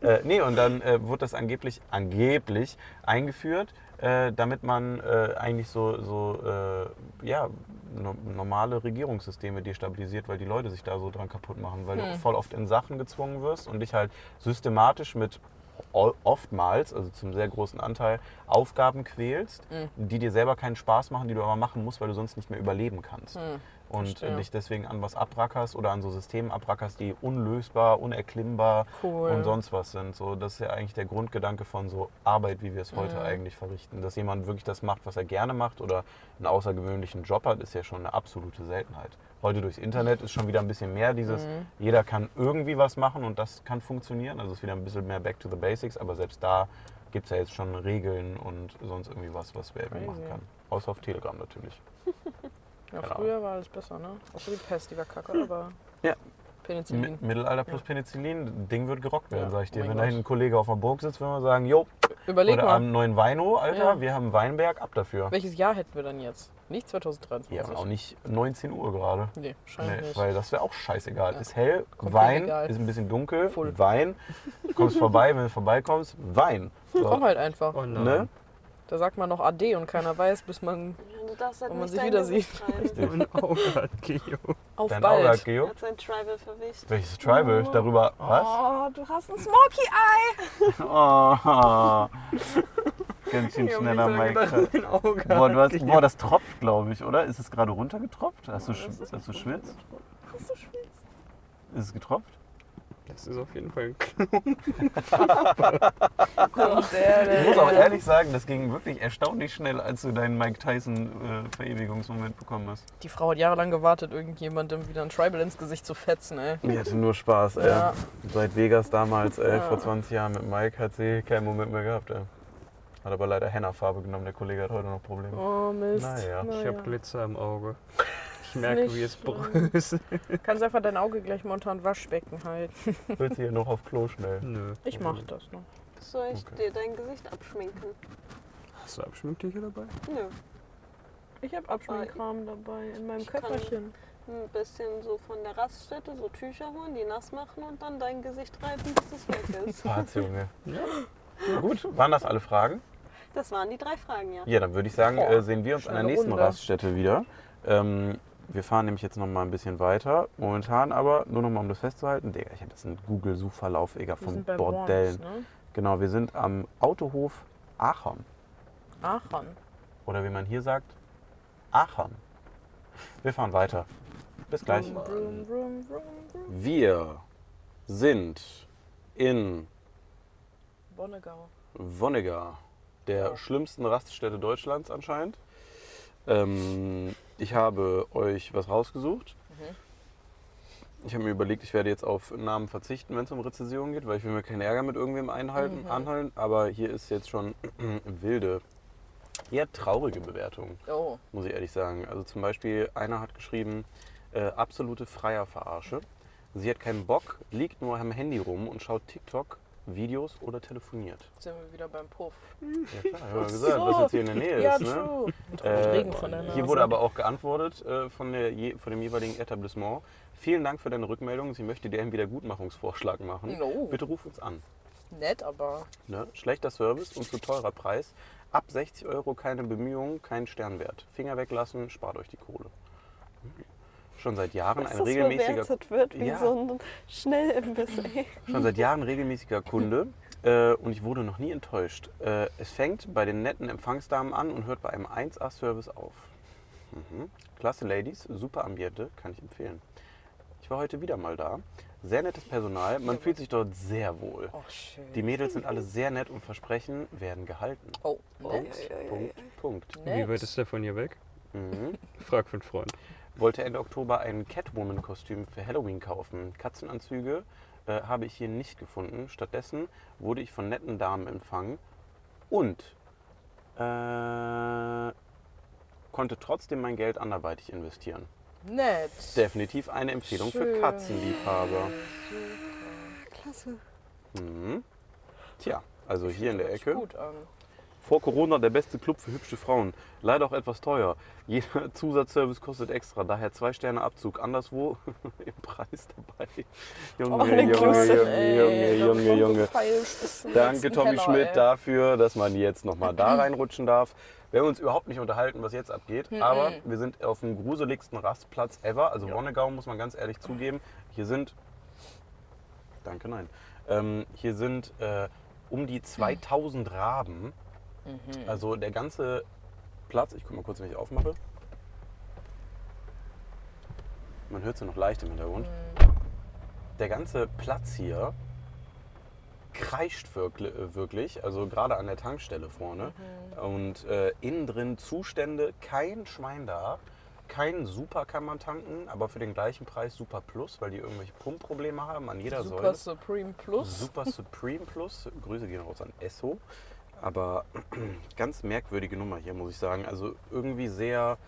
äh, nee, und dann äh, wurde das angeblich, angeblich eingeführt, äh, damit man äh, eigentlich so, so äh, ja, no normale Regierungssysteme destabilisiert, weil die Leute sich da so dran kaputt machen, weil Hm. du voll oft in Sachen gezwungen wirst und dich halt systematisch mit oftmals, also zum sehr großen Anteil, Aufgaben quälst, Mhm. die dir selber keinen Spaß machen, die du aber machen musst, weil du sonst nicht mehr überleben kannst. Hm. Und verstehe. dich deswegen an was abrackerst oder an so Systemen abrackerst, die unlösbar, unerklimmbar Cool. und sonst was sind. So, das ist ja eigentlich der Grundgedanke von so Arbeit, wie wir es heute Mhm. eigentlich verrichten. Dass jemand wirklich das macht, was er gerne macht oder einen außergewöhnlichen Job hat, ist ja schon eine absolute Seltenheit. Heute durchs Internet ist schon wieder ein bisschen mehr dieses, Mhm. jeder kann irgendwie was machen und das kann funktionieren. Also es ist wieder ein bisschen mehr back to the basics, aber selbst da gibt es ja jetzt schon Regeln und sonst irgendwie was, was wer irgendwie machen kann. Außer auf Telegram natürlich. Ja, Keine früher war alles besser, ne? Außer die Pest, die war kacke, aber Ja. Penicillin. Mi- Mittelalter plus Penicillin, Ding wird gerockt werden, Ja, sag ich oh dir. mein Wenn da hinten ein Kollege auf der Burg sitzt, wenn wir sagen, jo, Überleg oder mal, am neuen Weino, Alter, Ja. wir haben Weinberg, ab dafür. welches Jahr hätten wir dann jetzt? Nicht 2023. Ja, und auch nicht 19 Uhr gerade. Nee, Nee, wahrscheinlich nicht. weil das wäre auch scheißegal. Ja. Ist hell, Komplett Wein, egal. ist ein bisschen dunkel, Full. Wein. Kommst vorbei, wenn du vorbeikommst, Wein. So, Komm halt einfach. Oh ne? Da sagt man noch AD und keiner weiß, bis man Darfst halt Wenn man sich wieder sieht. Auge hat Geo. auf Dein Auge hat bald. Er Geo. hat sein Tribal verwischt. Welches Tribal? Darüber, was? Oh, du hast ein Smoky Eye. Oh. Ganz schön schneller, Mike. Boah, du hat hast, boah, das tropft, glaube ich, oder? Ist es gerade runtergetropft? Hast du, sch- hast du schwitzt? was du spielst. Ist es getropft? Das ist auf jeden Fall ein der, Ich muss auch ehrlich sagen, das ging wirklich erstaunlich schnell, als du deinen Mike Tyson-Verewigungsmoment bekommen hast. Die Frau hat jahrelang gewartet, irgendjemandem wieder ein Tribal ins Gesicht zu fetzen, ey. Die hatte nur Spaß, ey. Ja. Seit Vegas damals, ey, Ja. vor 20 Jahren mit Mike, hat sie keinen Moment mehr gehabt, ey. Hat aber leider Henna-Farbe genommen, der Kollege hat heute noch Probleme. Oh Mist. Naja. Ich habe Glitzer im Auge. Ich merke, nicht wie es bröselt. Kannst einfach dein Auge gleich mal unter ein Waschbecken halten. Willst du hier noch auf Klo schnell? Nö. Ich mach das noch. Soll ich Okay. dir dein Gesicht abschminken? Hast du Abschminktücher dabei? Nö. Ich habe Abschminkkram dabei in meinem Ich Köfferchen. Ein bisschen so von der Raststätte, so Tücher holen, die nass machen und dann dein Gesicht reiben, bis es weg ist. Parts, Junge. Ja. Gut, waren das alle Fragen? Das waren die drei Fragen, ja. Ja, dann würde ich sagen, äh, sehen wir uns an der schnelle nächsten Runde. Raststätte wieder. Ähm, wir fahren nämlich jetzt noch mal ein bisschen weiter. Momentan aber, nur noch mal um das festzuhalten, Digga, ich habe das ein Google-Suchverlauf, Digga, von Bordellen. Worms, ne? Genau, wir sind am Autohof Aachen. Aachen. Oder wie man hier sagt, Aachen. Wir fahren weiter. Bis gleich. Brum, brum, brum, brum, brum. Wir sind in Bonnegau. Wonnegar, der schlimmsten Raststätte Deutschlands anscheinend. Ähm, ich habe euch was rausgesucht. Mhm. Ich habe mir überlegt, ich werde jetzt auf Namen verzichten, wenn es um Rezensionen geht, weil ich will mir keinen Ärger mit irgendwem einhalten, Mhm. anhalten. Aber hier ist jetzt schon wilde, eher traurige Bewertung, Oh. muss ich ehrlich sagen. Also zum Beispiel, einer hat geschrieben, äh, absolute Freierverarsche. Sie hat keinen Bock, liegt nur am Handy rum und schaut TikTok, Videos oder telefoniert. Jetzt sind wir wieder beim Puff. Ja klar, ich habe gesagt, so. was jetzt hier in der Nähe Ja, ist. Ne? true. Und Äh, Regen von der Nase. Hier wurde aber auch geantwortet äh, von, der, von dem jeweiligen Etablissement. Vielen Dank für deine Rückmeldung. Sie möchte dir einen Wiedergutmachungsvorschlag machen. No. Bitte ruf uns an. Nett, aber Ne? Schlechter Service und zu teurer Preis. Ab 60 Euro keine Bemühungen, kein Sternwert. Finger weglassen, spart euch die Kohle. Schon seit Jahren ein regelmäßiger wird wie Ja. so ein Schnellimbiss, ey. schon seit Jahren regelmäßiger Kunde äh, und ich wurde noch nie enttäuscht. Äh, es fängt bei den netten Empfangsdamen an und hört bei einem 1A-Service auf. Mhm. Klasse Ladies, super Ambiente, kann ich empfehlen. Ich war heute wieder mal da. Sehr nettes Personal, man fühlt sich dort sehr wohl. oh schön. Die Mädels sind alle sehr nett und Versprechen werden gehalten. oh, Punkt. Punkt, Punkt. Wie Nett. weit ist der von hier weg? Mhm. Frag für einen Freund. Wollte Ende Oktober ein Catwoman-Kostüm für Halloween kaufen. Katzenanzüge äh, habe ich hier nicht gefunden. Stattdessen wurde ich von netten Damen empfangen und äh, konnte trotzdem mein Geld anderweitig investieren. Nett. Definitiv eine Empfehlung für Schön. Katzenliebhaber. Klasse. Mhm. Tja, also hier in der Ecke. Gut an. Vor Corona der beste Club für hübsche Frauen. Leider auch etwas teuer. Jeder Zusatzservice kostet extra, daher zwei Sterne Abzug. Anderswo im Preis dabei. Junge, All Junge, inclusive, Junge, ey. Junge, Junge, Junge. Danke Tommy Teller, Schmidt ey. dafür, dass man jetzt nochmal da reinrutschen darf. Wir haben uns überhaupt nicht unterhalten, was jetzt abgeht, Mhm. aber wir sind auf dem gruseligsten Rastplatz ever. Also Ja. Wonnegau muss man ganz ehrlich zugeben. Hier sind, danke, nein, ähm, hier sind äh, um die 2000 Raben. Mhm. Also der ganze Platz, ich guck mal kurz, wenn ich aufmache. Man hört sie noch leicht im Hintergrund. Mhm. Der ganze Platz hier kreischt wirklich, also gerade an der Tankstelle vorne. Und äh, innen drin Zustände, kein Schwein da. Kein Super kann man tanken, aber für den gleichen Preis Super Plus, weil die irgendwelche Pumpprobleme haben an jeder Super Säule. Supreme Plus. Super Supreme Plus. Grüße gehen raus an Esso. Aber ganz merkwürdige Nummer hier, muss ich sagen. Also irgendwie sehr.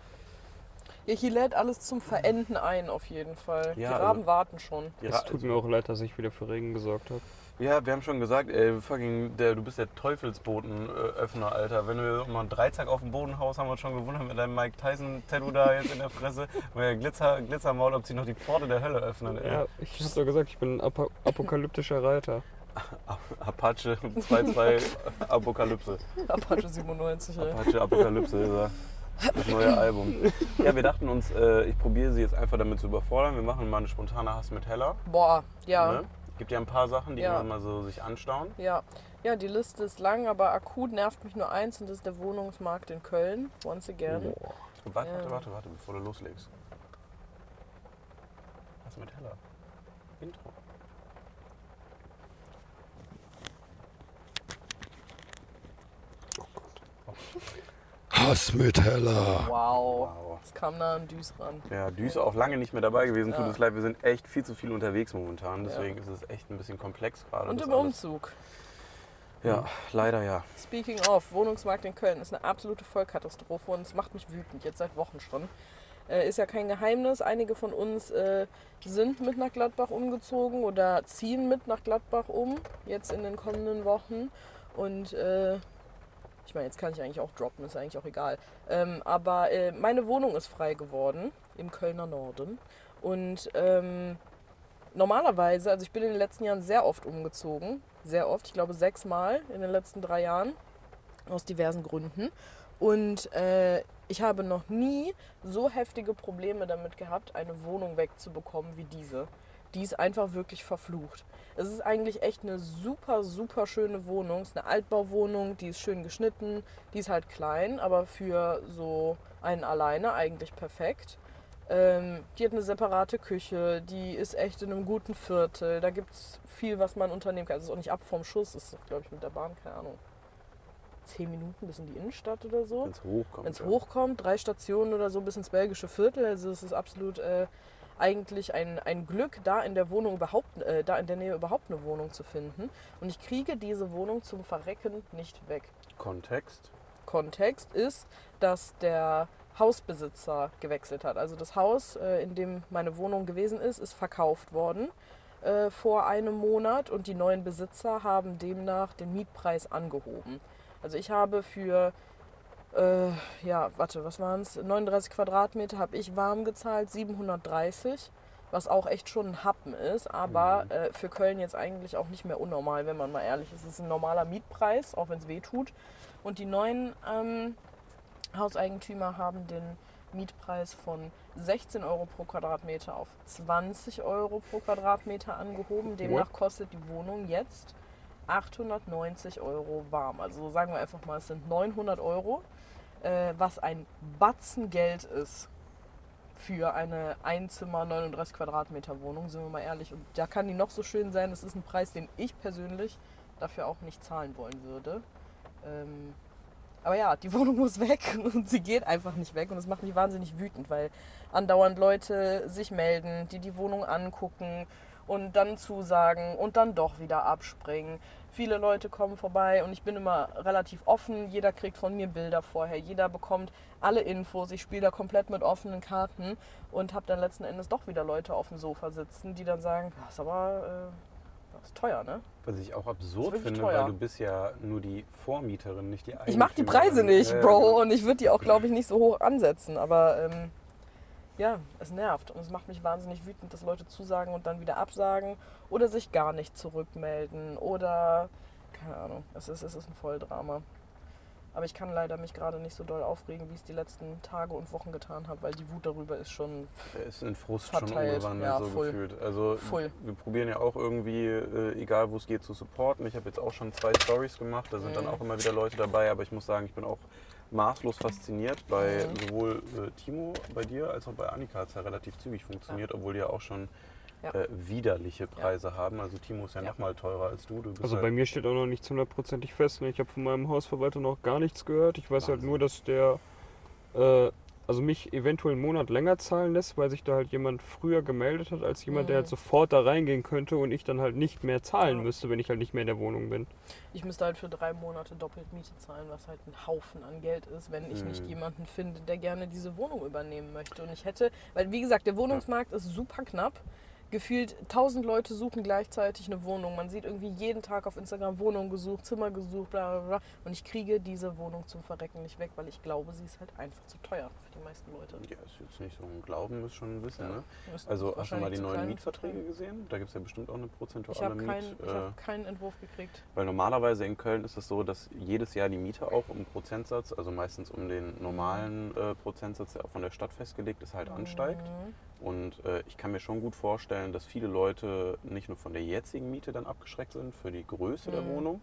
Ja, hier lädt alles zum Verenden ein, auf jeden Fall. Ja, die also- Raben warten schon. Es Ra- tut mir auch leid, dass ich wieder für Regen gesorgt habe. Ja, wir haben schon gesagt, ey, fucking, der, du bist der Teufelsbotenöffner, Alter. Wenn du mal einen Dreizack auf dem Boden haust, haben wir uns schon gewundert mit deinem Mike Tyson-Tattoo da jetzt in der Fresse. Weil der Glitzer, Glitzermaul, ob sie noch die Pforte der Hölle öffnen. Ey. Ja, ich hab doch gesagt, ich bin ein Apo apokalyptischer Reiter. Apache 2.2 Apokalypse. Apache 97, ey. Apache Apokalypse ist er. Das neue Album. Ja, wir dachten uns, äh, ich probiere sie jetzt einfach damit zu überfordern. Wir machen mal eine spontane Hass mit Heller. Boah, ja. Ne? Gibt ja ein paar Sachen, die Ja. immer mal so sich anstauen. Ja. Ja, die Liste ist lang, aber akut nervt mich nur eins und das ist der Wohnungsmarkt in Köln. Once again. Warte, Ja. warte, warte, warte, bevor du loslegst. Was mit heller? Intro. Hass mit Heller. Wow. Wow. Es kam nah an Düs ran. Ja, Düse auch lange nicht mehr dabei gewesen. Tut Ja. uns leid, wir sind echt viel zu viel unterwegs momentan. Deswegen ist es echt ein bisschen komplex gerade. Und das im alles. Umzug. Ja, leider ja. Speaking of, Wohnungsmarkt in Köln ist eine absolute Vollkatastrophe und es macht mich wütend, jetzt seit Wochen schon. Äh, ist ja kein Geheimnis, einige von uns äh, sind mit nach Gladbach umgezogen oder ziehen mit nach Gladbach um, jetzt in den kommenden Wochen. Und äh, ich meine, jetzt kann ich eigentlich auch droppen, ist eigentlich auch egal. Ähm, aber äh, meine Wohnung ist frei geworden im Kölner Norden. Und ähm, normalerweise, also ich bin in den letzten Jahren sehr oft umgezogen. Sehr oft, ich glaube sechsmal in den letzten drei Jahren. Aus diversen Gründen. Und äh, ich habe noch nie so heftige Probleme damit gehabt, eine Wohnung wegzubekommen wie diese. Die ist einfach wirklich verflucht. Es ist eigentlich echt eine super, super schöne Wohnung. Es ist eine Altbauwohnung, die ist schön geschnitten. Die ist halt klein, aber für so einen alleine eigentlich perfekt. Ähm, die hat eine separate Küche, die ist echt in einem guten Viertel. Da gibt es viel, was man unternehmen kann. Es ist auch nicht ab vom Schuss, ist, glaube ich, mit der Bahn, keine Ahnung, zehn Minuten bis in die Innenstadt oder so. Wenn es hochkommt. Wenn es ja. hochkommt, drei Stationen oder so bis ins belgische Viertel. Also es ist absolut äh, eigentlich ein, ein Glück, da in der Wohnung überhaupt, äh, da in der Nähe überhaupt eine Wohnung zu finden. Und ich kriege diese Wohnung zum Verrecken nicht weg. Kontext. Kontext ist, dass der Hausbesitzer gewechselt hat. Also das Haus, äh, in dem meine Wohnung gewesen ist, ist verkauft worden äh, vor einem Monat und die neuen Besitzer haben demnach den Mietpreis angehoben. Also ich habe für, äh, ja, warte, was waren es? 39 Quadratmeter habe ich warm gezahlt, 730, was auch echt schon ein Happen ist, aber Mhm. äh, für Köln jetzt eigentlich auch nicht mehr unnormal, wenn man mal ehrlich ist. Es ist ein normaler Mietpreis, auch wenn es weh tut. Und die neuen ähm, Hauseigentümer haben den Mietpreis von 16 Euro pro Quadratmeter auf 20 Euro pro Quadratmeter angehoben. Demnach kostet die Wohnung jetzt 890 Euro warm. Also sagen wir einfach mal, es sind 900 Euro, äh, was ein Batzen Geld ist für eine Einzimmer 39 Quadratmeter Wohnung, sind wir mal ehrlich. Und da kann die noch so schön sein, das ist ein Preis, den ich persönlich dafür auch nicht zahlen wollen würde. Ähm, aber ja, die Wohnung muss weg und sie geht einfach nicht weg und das macht mich wahnsinnig wütend, weil andauernd Leute sich melden, die die Wohnung angucken und dann zusagen und dann doch wieder abspringen. Viele Leute kommen vorbei und ich bin immer relativ offen. Jeder kriegt von mir Bilder vorher, jeder bekommt alle Infos. Ich spiele da komplett mit offenen Karten und habe dann letzten Endes doch wieder Leute auf dem Sofa sitzen, die dann sagen, das ist aber äh, das ist teuer, ne? Was ich auch absurd finde, teuer. weil du bist ja nur die Vormieterin, nicht die Eigentümerin. Ich mache die Preise nicht, Bro, genau. und ich würde die auch, glaube ich, nicht so hoch ansetzen. Aber ähm, ja, es nervt und es macht mich wahnsinnig wütend, dass Leute zusagen und dann wieder absagen oder sich gar nicht zurückmelden oder keine Ahnung. Es ist, es ist ein Volldrama. Aber ich kann leider mich gerade nicht so doll aufregen, wie ich es die letzten Tage und Wochen getan habe, weil die Wut darüber ist schon Der ist in Frust schon Verteilt, umgewandelt, ja, so voll. gefühlt. Also Voll. wir probieren ja auch irgendwie, äh, egal wo es geht, zu supporten. Ich habe jetzt auch schon zwei Stories gemacht, da sind dann Mhm. auch immer wieder Leute dabei, aber ich muss sagen, ich bin auch maßlos fasziniert. Bei Mhm. sowohl äh, Timo, bei dir, als auch bei Annika hat es ja relativ zügig funktioniert, obwohl die ja auch schon Ja. äh, widerliche Preise haben. Also Timo ist ja, Ja. noch mal teurer als du. du bist Also halt, bei mir steht auch noch nichts hundertprozentig fest. Ne? Ich habe von meinem Hausverwalter noch gar nichts gehört. Ich weiß halt Wahnsinn. nur, dass der äh, also mich eventuell einen Monat länger zahlen lässt, weil sich da halt jemand früher gemeldet hat als jemand, der Mhm. halt sofort da reingehen könnte und ich dann halt nicht mehr zahlen Ja. müsste, wenn ich halt nicht mehr in der Wohnung bin. Ich müsste halt für drei Monate doppelt Miete zahlen, was halt ein Haufen an Geld ist, wenn ich nicht Mhm. jemanden finde, der gerne diese Wohnung übernehmen möchte. Und ich hätte, weil wie gesagt, der Wohnungsmarkt ist super knapp. Gefühlt tausend Leute suchen gleichzeitig eine Wohnung. Man sieht irgendwie jeden Tag auf Instagram Wohnung gesucht, Zimmer gesucht, bla bla bla. Und ich kriege diese Wohnung zum Verrecken nicht weg, weil ich glaube, sie ist halt einfach zu teuer für die meisten Leute. ja, ist jetzt nicht so ein Glauben, ist schon ein Wissen. Ja. Ne? Also hast du mal die neuen Mietverträge gesehen? Da gibt es ja bestimmt auch eine Ich prozentuale habe Miet. keinen, ich äh, hab keinen Entwurf gekriegt. Weil normalerweise in Köln ist es so, dass jedes Jahr die Miete auch um Prozentsatz, also meistens um den normalen äh, Prozentsatz, der auch von der Stadt festgelegt ist, halt ansteigt. Und äh, ich kann mir schon gut vorstellen, dass viele Leute nicht nur von der jetzigen Miete dann abgeschreckt sind für die Größe der Mhm. Wohnung,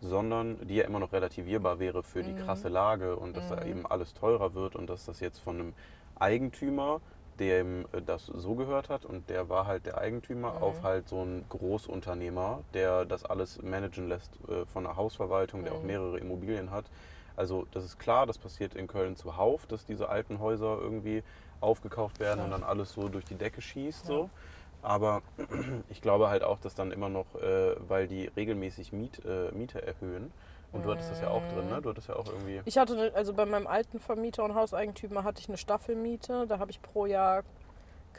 sondern die ja immer noch relativierbar wäre für die Mhm. krasse Lage und dass da Mhm. eben alles teurer wird und dass das jetzt von einem Eigentümer dem äh, das so gehört hat und der war halt der Eigentümer Mhm. auf halt so einen Großunternehmer, der das alles managen lässt äh, von der Hausverwaltung, der auch Mhm. mehrere Immobilien hat. Also das ist klar, das passiert in Köln zuhauf, dass diese alten Häuser irgendwie aufgekauft werden Klar. und dann alles so durch die Decke schießt. Ja. So. Aber ich glaube halt auch, dass dann immer noch, äh, weil die regelmäßig Miet, äh, Miete erhöhen, und du hattest das ja auch drin, ne? Du hattest ja auch irgendwie. Ich hatte, also bei meinem alten Vermieter und Hauseigentümer hatte ich eine Staffelmiete. Da habe ich pro Jahr,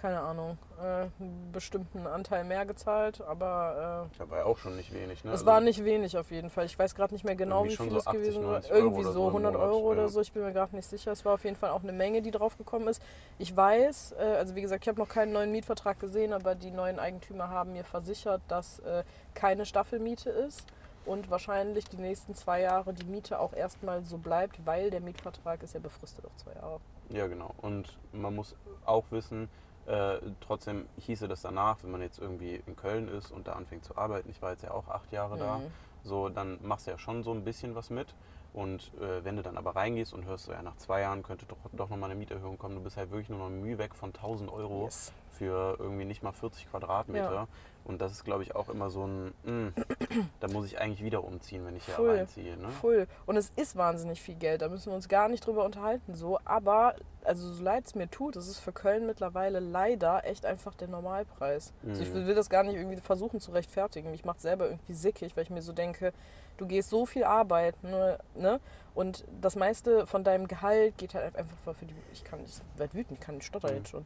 keine Ahnung, äh, einen bestimmten Anteil mehr gezahlt. Aber war ja auch schon nicht wenig, ne? äh, es Also- war nicht wenig auf jeden Fall. Ich weiß gerade nicht mehr genau, wie viel so es 80, gewesen war. 90 Euro Irgendwie oder so so im 100 Monat, Euro oder ja. so. Ich bin mir gerade nicht sicher. Es war auf jeden Fall auch eine Menge, die drauf gekommen ist. Ich weiß, äh, also wie gesagt, ich habe noch keinen neuen Mietvertrag gesehen, aber die neuen Eigentümer haben mir versichert, dass äh, keine Staffelmiete ist. Und wahrscheinlich die nächsten zwei Jahre die Miete auch erstmal so bleibt, weil der Mietvertrag ist ja befristet auf zwei Jahre. Ja, genau. Und man muss auch wissen, äh, trotzdem hieße das danach, wenn man jetzt irgendwie in Köln ist und da anfängt zu arbeiten, ich war jetzt ja auch acht Jahre da, Mhm. so, dann machst du ja schon so ein bisschen was mit. Und äh, wenn du dann aber reingehst und hörst so, ja, nach zwei Jahren könnte doch, doch nochmal eine Mieterhöhung kommen, du bist halt wirklich nur noch Mühe weg von 1000 Euro Yes. Für irgendwie nicht mal 40 Quadratmeter. Ja. Und das ist, glaube ich, auch immer so ein, mh, da muss ich eigentlich wieder umziehen, wenn ich hier Voll. allein ziehe. Ne? Voll. Und es ist wahnsinnig viel Geld, da müssen wir uns gar nicht drüber unterhalten. So. Aber, also so leid es mir tut, es ist für Köln mittlerweile leider echt einfach der Normalpreis. Also ich Mhm. will, will das gar nicht irgendwie versuchen zu rechtfertigen. Mich macht selber irgendwie sickig, weil ich mir so denke, du gehst so viel arbeiten, ne? ne? Und das meiste von deinem Gehalt geht halt einfach für die. Ich kann nicht, ich werd wütend, kann ich stotter Mhm. jetzt schon.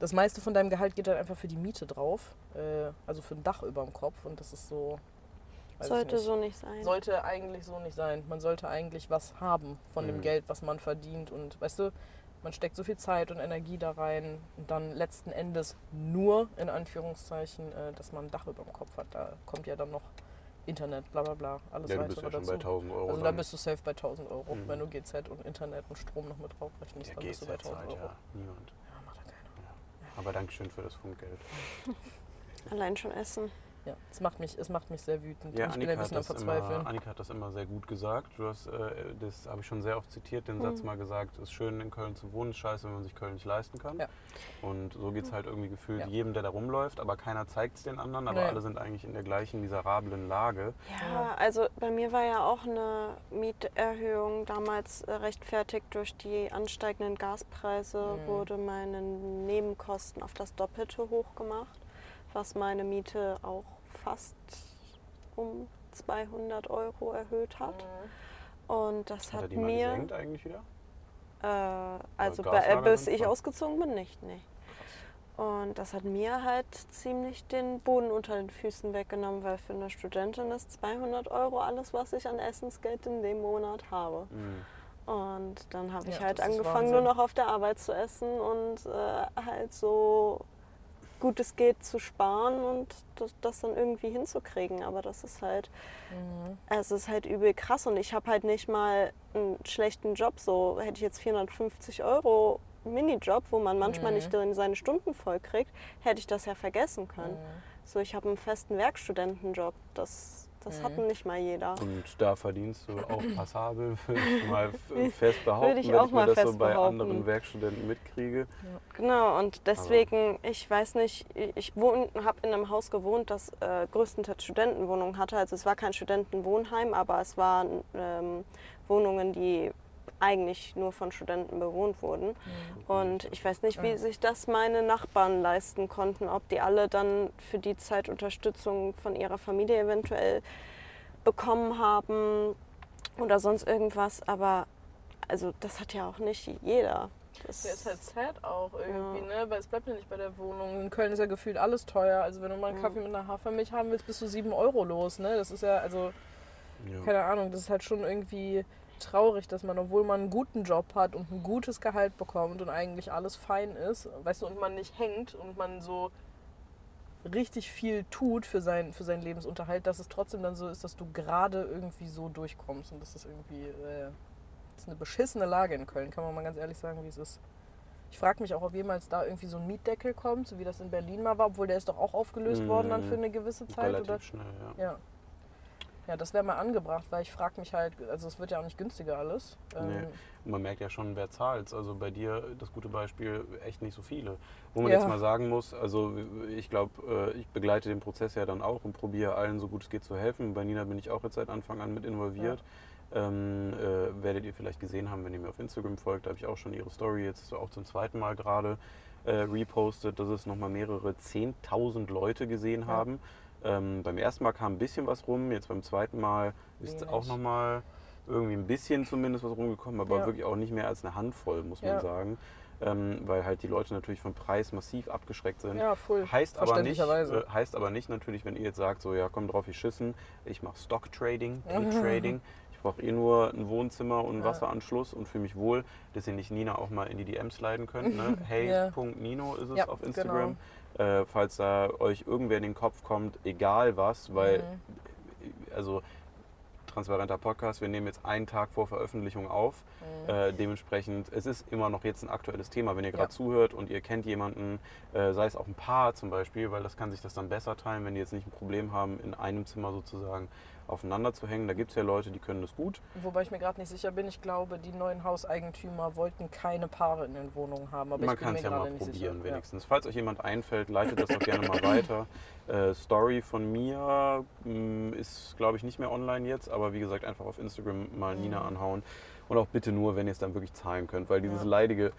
Das meiste von deinem Gehalt geht halt einfach für die Miete drauf. Äh, also für ein Dach über dem Kopf. Und das ist so. Sollte nicht. so nicht sein. Sollte eigentlich so nicht sein. Man sollte eigentlich was haben von dem Mhm. Geld, was man verdient. Und weißt du, man steckt so viel Zeit und Energie da rein und dann letzten Endes nur, in Anführungszeichen, äh, dass man ein Dach über dem Kopf hat. Da kommt ja dann noch Internet, bla bla bla, alles Ja, du bist ja schon dazu. bei 1000 Euro. also da dann. bist du safe bei 1000 Euro. Mhm. Wenn du GZ und Internet und Strom noch mit drauf rechnest, ja, dann bist du bei GZ 1000 zahlt Euro. ja niemand. Ja, macht ja keiner. Aber Dankeschön für das Funkgeld. Allein schon essen. Ja, es macht mich, es macht mich sehr wütend. Ja, und ich bin Annika ein hat, bisschen am das immer, Verzweifeln. Annika hat das immer sehr gut gesagt. Du hast, äh, das habe ich schon sehr oft zitiert, den Satz Mhm. mal gesagt, es ist schön in Köln zu wohnen, ist scheiße, wenn man sich Köln nicht leisten kann. Ja. Und so geht es halt irgendwie gefühlt Ja. jedem, der da rumläuft, aber keiner zeigt es den anderen, aber Nee. alle sind eigentlich in der gleichen miserablen Lage. Ja, also bei mir war ja auch eine Mieterhöhung damals äh, rechtfertigt durch die ansteigenden Gaspreise, Mhm. wurde meine Nebenkosten auf das Doppelte hochgemacht, was meine Miete auch fast um 200 Euro erhöht hat. Und das Hat er hat mir, gesenkt eigentlich wieder? äh, also bei, äh, bis ich voll. ausgezogen bin, nicht, nee. Und das hat mir halt ziemlich den Boden unter den Füßen weggenommen, weil für eine Studentin ist 200 Euro alles, was ich an Essensgeld in dem Monat habe. Mhm. Und dann habe ich Ja, halt angefangen, nur noch auf der Arbeit zu essen und äh, halt so gut es geht zu sparen und das, das dann irgendwie hinzukriegen. Aber das ist halt, Mhm. es ist halt übel krass und ich habe halt nicht mal einen schlechten Job. So hätte ich jetzt 450 Euro Minijob, wo man manchmal Mhm. nicht seine Stunden voll kriegt, hätte ich das ja vergessen können. Mhm. So, ich habe einen festen Werkstudentenjob. Das, das hat Mhm. nicht mal jeder. Und da verdienst du auch passabel, würde ich mal fest behaupten, ich wenn auch ich mir mal das so bei anderen Werkstudenten mitkriege. Genau, und deswegen, ich weiß nicht, ich habe in einem Haus gewohnt, das äh, größtenteils Studentenwohnungen hatte. Also es war kein Studentenwohnheim, aber es waren ähm, Wohnungen, die eigentlich nur von Studenten bewohnt wurden. Und ich weiß nicht, wie Ja. sich das meine Nachbarn leisten konnten, ob die alle dann für die Zeit Unterstützung von ihrer Familie eventuell bekommen haben oder sonst irgendwas. Aber also das hat ja auch nicht jeder. Das Der ist halt sad auch irgendwie, ne? Weil es bleibt ja nicht bei der Wohnung. In Köln ist ja gefühlt alles teuer. Also wenn du mal einen Ja. Kaffee mit einer Hafermilch haben willst, bist du 7 Euro los, ne? Das ist ja, also, Ja. keine Ahnung, das ist halt schon irgendwie traurig, dass man, obwohl man einen guten Job hat und ein gutes Gehalt bekommt und eigentlich alles fein ist, weißt du, und man nicht hängt und man so richtig viel tut für, sein, für seinen Lebensunterhalt, dass es trotzdem dann so ist, dass du gerade irgendwie so durchkommst. Und das ist irgendwie äh, das ist eine beschissene Lage in Köln, kann man mal ganz ehrlich sagen, wie es ist. Ich frage mich auch, ob jemals da irgendwie so ein Mietdeckel kommt, so wie das in Berlin mal war, obwohl der ist doch auch aufgelöst worden dann für eine gewisse Zeit. Relativ Oder? schnell, ja. Ja. Ja, das wäre mal angebracht, weil ich frage mich halt, also es wird ja auch nicht günstiger alles. Ähm, Nee. Man merkt ja schon, wer zahlt. Also bei dir das gute Beispiel, echt nicht so viele. Wo man Ja. jetzt mal sagen muss, also ich glaube, ich begleite den Prozess ja dann auch und probiere allen so gut es geht zu helfen. Bei Nina bin ich auch jetzt seit Anfang an mit involviert. Ähm, äh, werdet ihr vielleicht gesehen haben, wenn ihr mir auf Instagram folgt, da habe ich auch schon ihre Story jetzt auch zum zweiten Mal gerade äh, repostet, dass es nochmal mehrere 10.000 Leute gesehen Ja. haben. Ähm, beim ersten Mal kam ein bisschen was rum, jetzt beim zweiten Mal ist Wenig. auch nochmal irgendwie ein bisschen zumindest was rumgekommen, aber Ja. wirklich auch nicht mehr als eine Handvoll, muss man Ja. sagen. Ähm, weil halt die Leute natürlich vom Preis massiv abgeschreckt sind. ja, voll. Heißt aber, nicht, äh, heißt aber nicht natürlich, wenn ihr jetzt sagt, so ja komm drauf, ich schissen, ich mache Stock Trading, Trading, ich brauche eh nur ein Wohnzimmer und einen Ja. Wasseranschluss und fühle mich wohl, dass ihr nicht Nina auch mal in die DMs sliden könnt. Ne? Hey.nino ist es auf Instagram. Äh, falls da euch irgendwer in den Kopf kommt, egal was, weil Mhm. also transparenter Podcast, wir nehmen jetzt einen Tag vor Veröffentlichung auf. Mhm. Äh, dementsprechend, es ist immer noch jetzt ein aktuelles Thema. Wenn ihr gerade Ja. zuhört und ihr kennt jemanden, äh, sei es auch ein Paar zum Beispiel, weil das kann sich das dann besser teilen, wenn die jetzt nicht ein Problem haben, in einem Zimmer sozusagen aufeinander zu hängen. Da gibt es ja Leute, die können das gut. Wobei ich mir gerade nicht sicher bin, ich glaube, die neuen Hauseigentümer wollten keine Paare in den Wohnungen haben. Aber Man kann es ja mal probieren sicher. wenigstens. Falls euch jemand einfällt, leitet das doch gerne mal weiter. Äh, Story von mir mh, ist, glaube ich, nicht mehr online jetzt, aber wie gesagt, einfach auf Instagram mal Nina anhauen. Und auch bitte nur, wenn ihr es dann wirklich zahlen könnt, weil dieses Ja. leidige,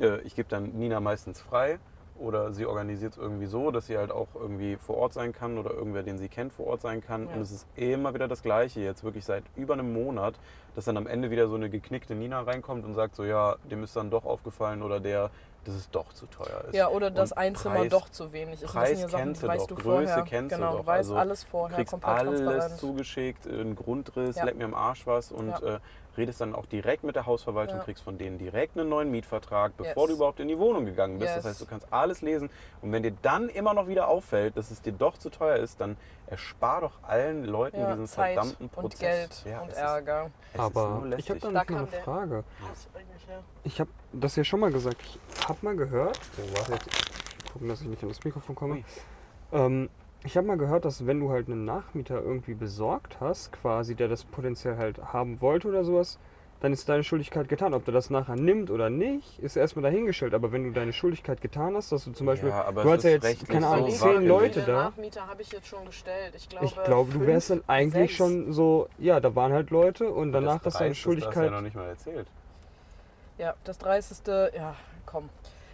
äh, ich gebe dann Nina meistens frei oder sie organisiert es irgendwie so, dass sie halt auch irgendwie vor Ort sein kann oder irgendwer, den sie kennt, vor Ort sein kann. Ja. Und es ist immer wieder das Gleiche, jetzt wirklich seit über einem Monat, dass dann am Ende wieder so eine geknickte Nina reinkommt und sagt so, ja, dem ist dann doch aufgefallen oder der, dass es doch zu teuer ist. Ja, oder dass Und ein Zimmer Preis- doch zu wenig ist. Das Preis kennst du weißt doch, du Größe vorher. kennst du genau, doch. du weißt Also, alles vorher, kriegst komplett alles zugeschickt, einen Grundriss, Ja. leck mir am Arsch was und Ja. äh, redest dann auch direkt mit der Hausverwaltung, Ja. kriegst von denen direkt einen neuen Mietvertrag, bevor Yes. du überhaupt in die Wohnung gegangen bist. Das Yes. heißt, du kannst alles lesen und wenn dir dann immer noch wieder auffällt, dass es dir doch zu teuer ist, dann erspar doch allen Leuten ja, diesen Zeit verdammten und Prozess. Geld Ja, und es ist- Ärger. es ist Aber ich habe da noch eine Frage. Ich habe das ja schon mal gesagt. Ich habe mal gehört. Oh, warte jetzt. Gucken, dass ich nicht an das Mikrofon komme. Ähm, ich habe mal gehört, dass wenn du halt einen Nachmieter irgendwie besorgt hast, quasi, der das potenziell halt haben wollte oder sowas, dann ist deine Schuldigkeit getan. Ob der das nachher nimmt oder nicht, ist erstmal dahingestellt. Aber wenn du deine Schuldigkeit getan hast, dass du zum Beispiel, Ja, aber du hast ja jetzt, keine so Ahnung, mal, zehn Leute da. Nachmieter habe ich jetzt schon gestellt. Ich glaube, Ich glaube, du wärst dann fünf, eigentlich sechs. schon so, ja, da waren halt Leute und danach das hast du deine Dreiste, Das hast du Schuldigkeit. ja noch nicht mal erzählt. Ja, das Dreisteste, ja, komm.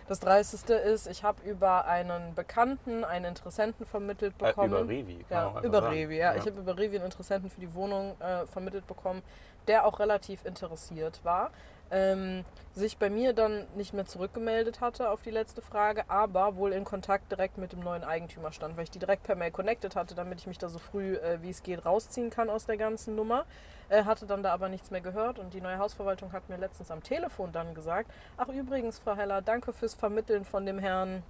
Das Dreisteste ist, ich habe über einen Bekannten einen Interessenten vermittelt Äh, bekommen. über Revi. Ja, über sagen. Revi, ja. Ich habe über Revi einen Interessenten für die Wohnung äh, vermittelt bekommen, der auch relativ interessiert war. Ähm, sich bei mir dann nicht mehr zurückgemeldet hatte auf die letzte Frage, aber wohl in Kontakt direkt mit dem neuen Eigentümer stand, weil ich die direkt per Mail connected hatte, damit ich mich da so früh äh, wie es geht rausziehen kann aus der ganzen Nummer. Äh, hatte dann da aber nichts mehr gehört und die neue Hausverwaltung hat mir letztens am Telefon dann gesagt, ach übrigens, Frau Heller, danke fürs Vermitteln von dem Herrn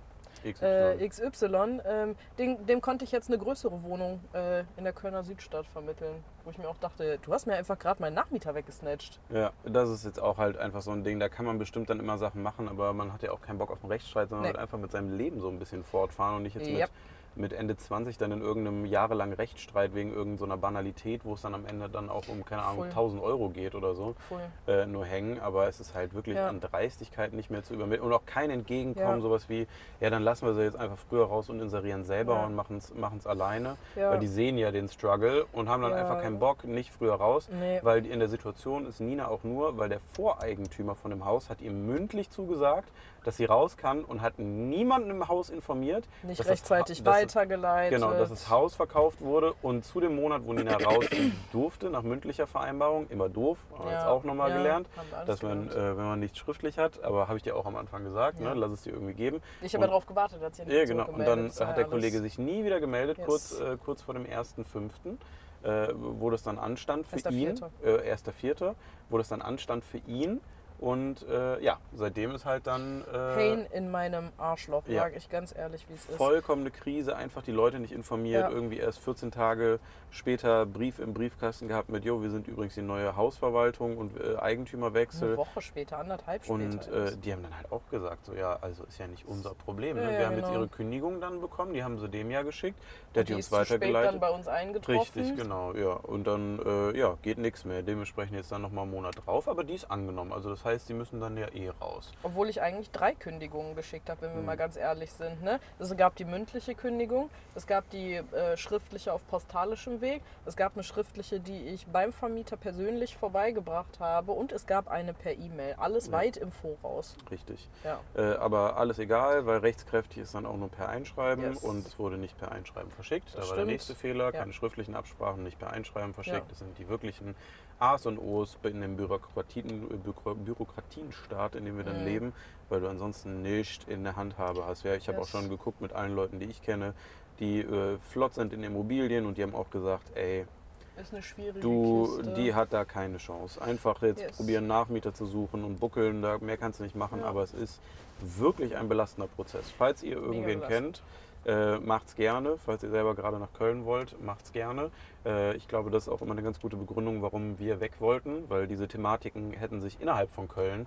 XY. äh, XY, ähm, dem, dem konnte ich jetzt eine größere Wohnung äh, in der Kölner Südstadt vermitteln. Wo ich mir auch dachte, du hast mir einfach gerade meinen Nachmieter weggesnatcht. Ja, das ist jetzt auch halt einfach so ein Ding, da kann man bestimmt dann immer Sachen machen, aber man hat ja auch keinen Bock auf einen Rechtsstreit, sondern Nee. wird einfach mit seinem Leben so ein bisschen fortfahren und nicht jetzt Ja. mit, mit Ende 20 dann in irgendeinem jahrelangen Rechtsstreit wegen irgendeiner Banalität, wo es dann am Ende dann auch um, keine Ahnung, Voll. 1000 Euro geht oder so, äh, nur hängen. Aber es ist halt wirklich Ja. an Dreistigkeit nicht mehr zu übermitteln und auch kein Entgegenkommen, Ja. sowas wie, ja, dann lassen wir sie jetzt einfach früher raus und inserieren selber Ja. und machen es alleine, weil die sehen ja den Struggle und haben dann einfach keinen Bock, nicht früher raus. Nee. Weil in der Situation ist Nina auch nur, weil der Voreigentümer von dem Haus hat ihr mündlich zugesagt, dass sie raus kann und hat niemanden im Haus informiert. Nicht das rechtzeitig dass- weitergeleitet. Genau, dass das Haus verkauft wurde und zu dem Monat, wo Nina raus durfte, nach mündlicher Vereinbarung, immer doof, haben wir Ja, jetzt auch nochmal ja, gelernt, dass man, äh, wenn man nichts schriftlich hat, aber habe ich dir auch am Anfang gesagt, Ja. ne, lass es dir irgendwie geben. ich habe darauf gewartet, dass ihr nicht Ja, genau. Und dann hat der Kollege sich nie wieder gemeldet, Yes. kurz, äh, kurz vor dem 1.5., äh, wo das dann anstand für Erster ihn. Vierte. Äh, 1.4., wo das dann anstand für ihn. Und äh, ja, seitdem ist halt dann äh, Pain in meinem Arschloch, ja. sage ich ganz ehrlich, wie es ist. vollkommene Krise, einfach die Leute nicht informiert, Ja. irgendwie erst 14 Tage später Brief im Briefkasten gehabt mit, jo, wir sind übrigens die neue Hausverwaltung und äh, Eigentümerwechsel. Eine Woche später, anderthalb später. Und äh, die haben dann halt auch gesagt, so ja, also ist ja nicht unser Problem. Ne? Ja, wir ja, haben jetzt genau. ihre Kündigung dann bekommen, die haben sie dem ja geschickt. Der hat die die uns ist zu spät dann weitergeleitet. bei uns eingetroffen. Richtig, genau, ja. Und dann äh, ja, geht nichts mehr. Dementsprechend jetzt dann nochmal einen Monat drauf, aber die ist angenommen. Also das heißt, die müssen dann ja eh raus. Obwohl ich eigentlich drei Kündigungen geschickt habe, wenn wir Hm. mal ganz ehrlich sind. Ne? Es gab die mündliche Kündigung, es gab die äh, schriftliche auf postalischem Weg, es gab eine schriftliche, die ich beim Vermieter persönlich vorbeigebracht habe und es gab eine per E-Mail. Alles Ja. weit im Voraus. Richtig. Ja. Äh, aber alles egal, weil rechtskräftig ist dann auch nur per Einschreiben Yes. und es wurde nicht per Einschreiben verschickt. Da Das war der nächste Fehler, Ja. keine schriftlichen Absprachen, nicht per Einschreiben verschickt. Das sind die wirklichen A's und O's in dem Bürokratien, Bürokra- Bürokratienstaat, in dem wir dann Mhm. leben, weil du ansonsten nicht in der Handhabe hast. Ja, ich habe auch schon geguckt mit allen Leuten, die ich kenne, die äh, flott sind in Immobilien und die haben auch gesagt, ey, Ist eine schwierige Du, Kiste. die hat da keine Chance. Einfach jetzt Yes. probieren, Nachmieter zu suchen und buckeln, da mehr kannst du nicht machen, Ja. aber es ist wirklich ein belastender Prozess. Falls ihr irgendwen kennt, äh, macht's gerne. Falls ihr selber gerade nach Köln wollt, macht's gerne. Äh, ich glaube, das ist auch immer eine ganz gute Begründung, warum wir weg wollten, weil diese Thematiken hätten sich innerhalb von Köln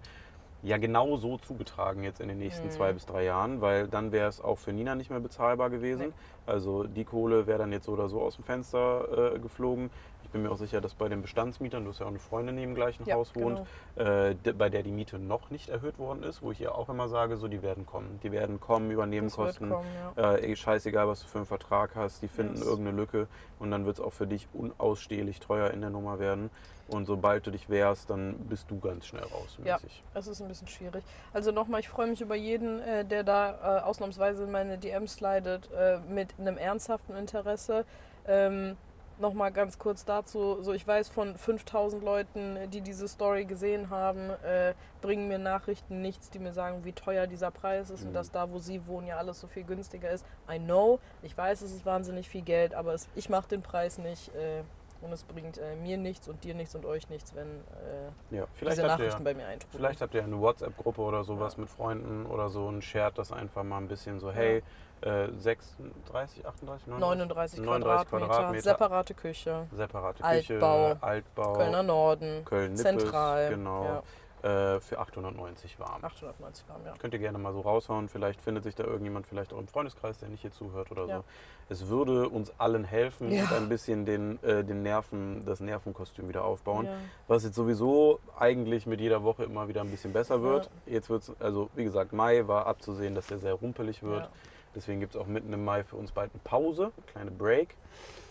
ja genau so zugetragen jetzt in den nächsten Mhm. zwei bis drei Jahren, weil dann wäre es auch für Nina nicht mehr bezahlbar gewesen. Also die Kohle wäre dann jetzt so oder so aus dem Fenster äh, geflogen. Ich bin mir auch sicher, dass bei den Bestandsmietern, du hast ja auch eine Freundin, die im gleichen Ja, Haus wohnt, äh, d- bei der die Miete noch nicht erhöht worden ist, wo ich ihr auch immer sage, so die werden kommen. Die werden kommen, übernehmen Das Kosten. kommen, ja. Äh, ey, scheißegal, was du für einen Vertrag hast, die finden Yes. irgendeine Lücke und dann wird es auch für dich unausstehlich teuer in der Nummer werden. Und sobald du dich wehrst, dann bist du ganz schnell raus. Ja. Es ist ein bisschen schwierig. Also nochmal, ich freue mich über jeden, äh, der da äh, ausnahmsweise in meine DMs slidet, äh, mit einem ernsthaften Interesse. Ähm, nochmal ganz kurz dazu, so ich weiß von 5000 Leuten, die diese Story gesehen haben, äh, bringen mir Nachrichten nichts, die mir sagen, wie teuer dieser Preis ist Mhm. und dass da, wo sie wohnen, ja alles so viel günstiger ist. I know, ich weiß, es ist wahnsinnig viel Geld, aber es, ich mache den Preis nicht. Äh, und es bringt äh, mir nichts und dir nichts und euch nichts, wenn äh, Ja, diese habt ihr, Nachrichten bei mir eintrudeln. Vielleicht habt ihr eine WhatsApp-Gruppe oder sowas Ja. mit Freunden oder so und shared das einfach mal ein bisschen so, hey, äh, 36, 38, 39, 39 Quadratmeter, Quadratmeter. separate Küche, separate Altbau, Küche, Altbau, Kölner Norden, Köln-Nippes, Zentral. genau, äh, für 890 warm. Ja, 890 warm, ja. Könnt ihr gerne mal so raushauen. Vielleicht findet sich da irgendjemand, vielleicht auch im Freundeskreis, der nicht hier zuhört oder Ja. so. Es würde uns allen helfen Ja. und ein bisschen den, äh, den Nerven, das Nervenkostüm wieder aufbauen. Ja. Was jetzt sowieso eigentlich mit jeder Woche immer wieder ein bisschen besser wird. Jetzt wird es, also wie gesagt, Mai war abzusehen, dass der sehr rumpelig wird. Deswegen gibt es auch mitten im Mai für uns bald eine Pause, eine kleine Break.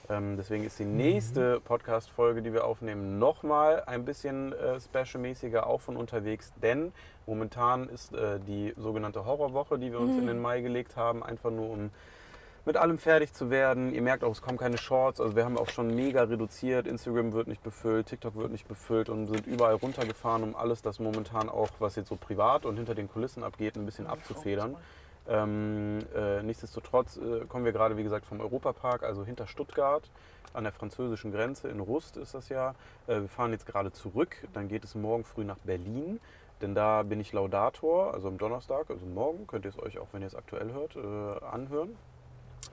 Ähm, deswegen ist die nächste Podcast-Folge, die wir aufnehmen, nochmal ein bisschen äh, special-mäßiger auch von unterwegs, denn momentan ist äh, die sogenannte Horrorwoche, die wir uns in den Mai gelegt haben, einfach nur um mit allem fertig zu werden. Ihr merkt auch, es kommen keine Shorts. Also wir haben auch schon mega reduziert. Instagram wird nicht befüllt, TikTok wird nicht befüllt und sind überall runtergefahren, um alles das momentan auch, was jetzt so privat und hinter den Kulissen abgeht, ein bisschen abzufedern. Ähm, äh, nichtsdestotrotz äh, kommen wir gerade, wie gesagt, vom Europapark, also hinter Stuttgart, an der französischen Grenze, in Rust ist das ja. Äh, wir fahren jetzt gerade zurück, dann geht es morgen früh nach Berlin, denn da bin ich Laudator, also am Donnerstag, also morgen, könnt ihr es euch auch, wenn ihr es aktuell hört, äh, anhören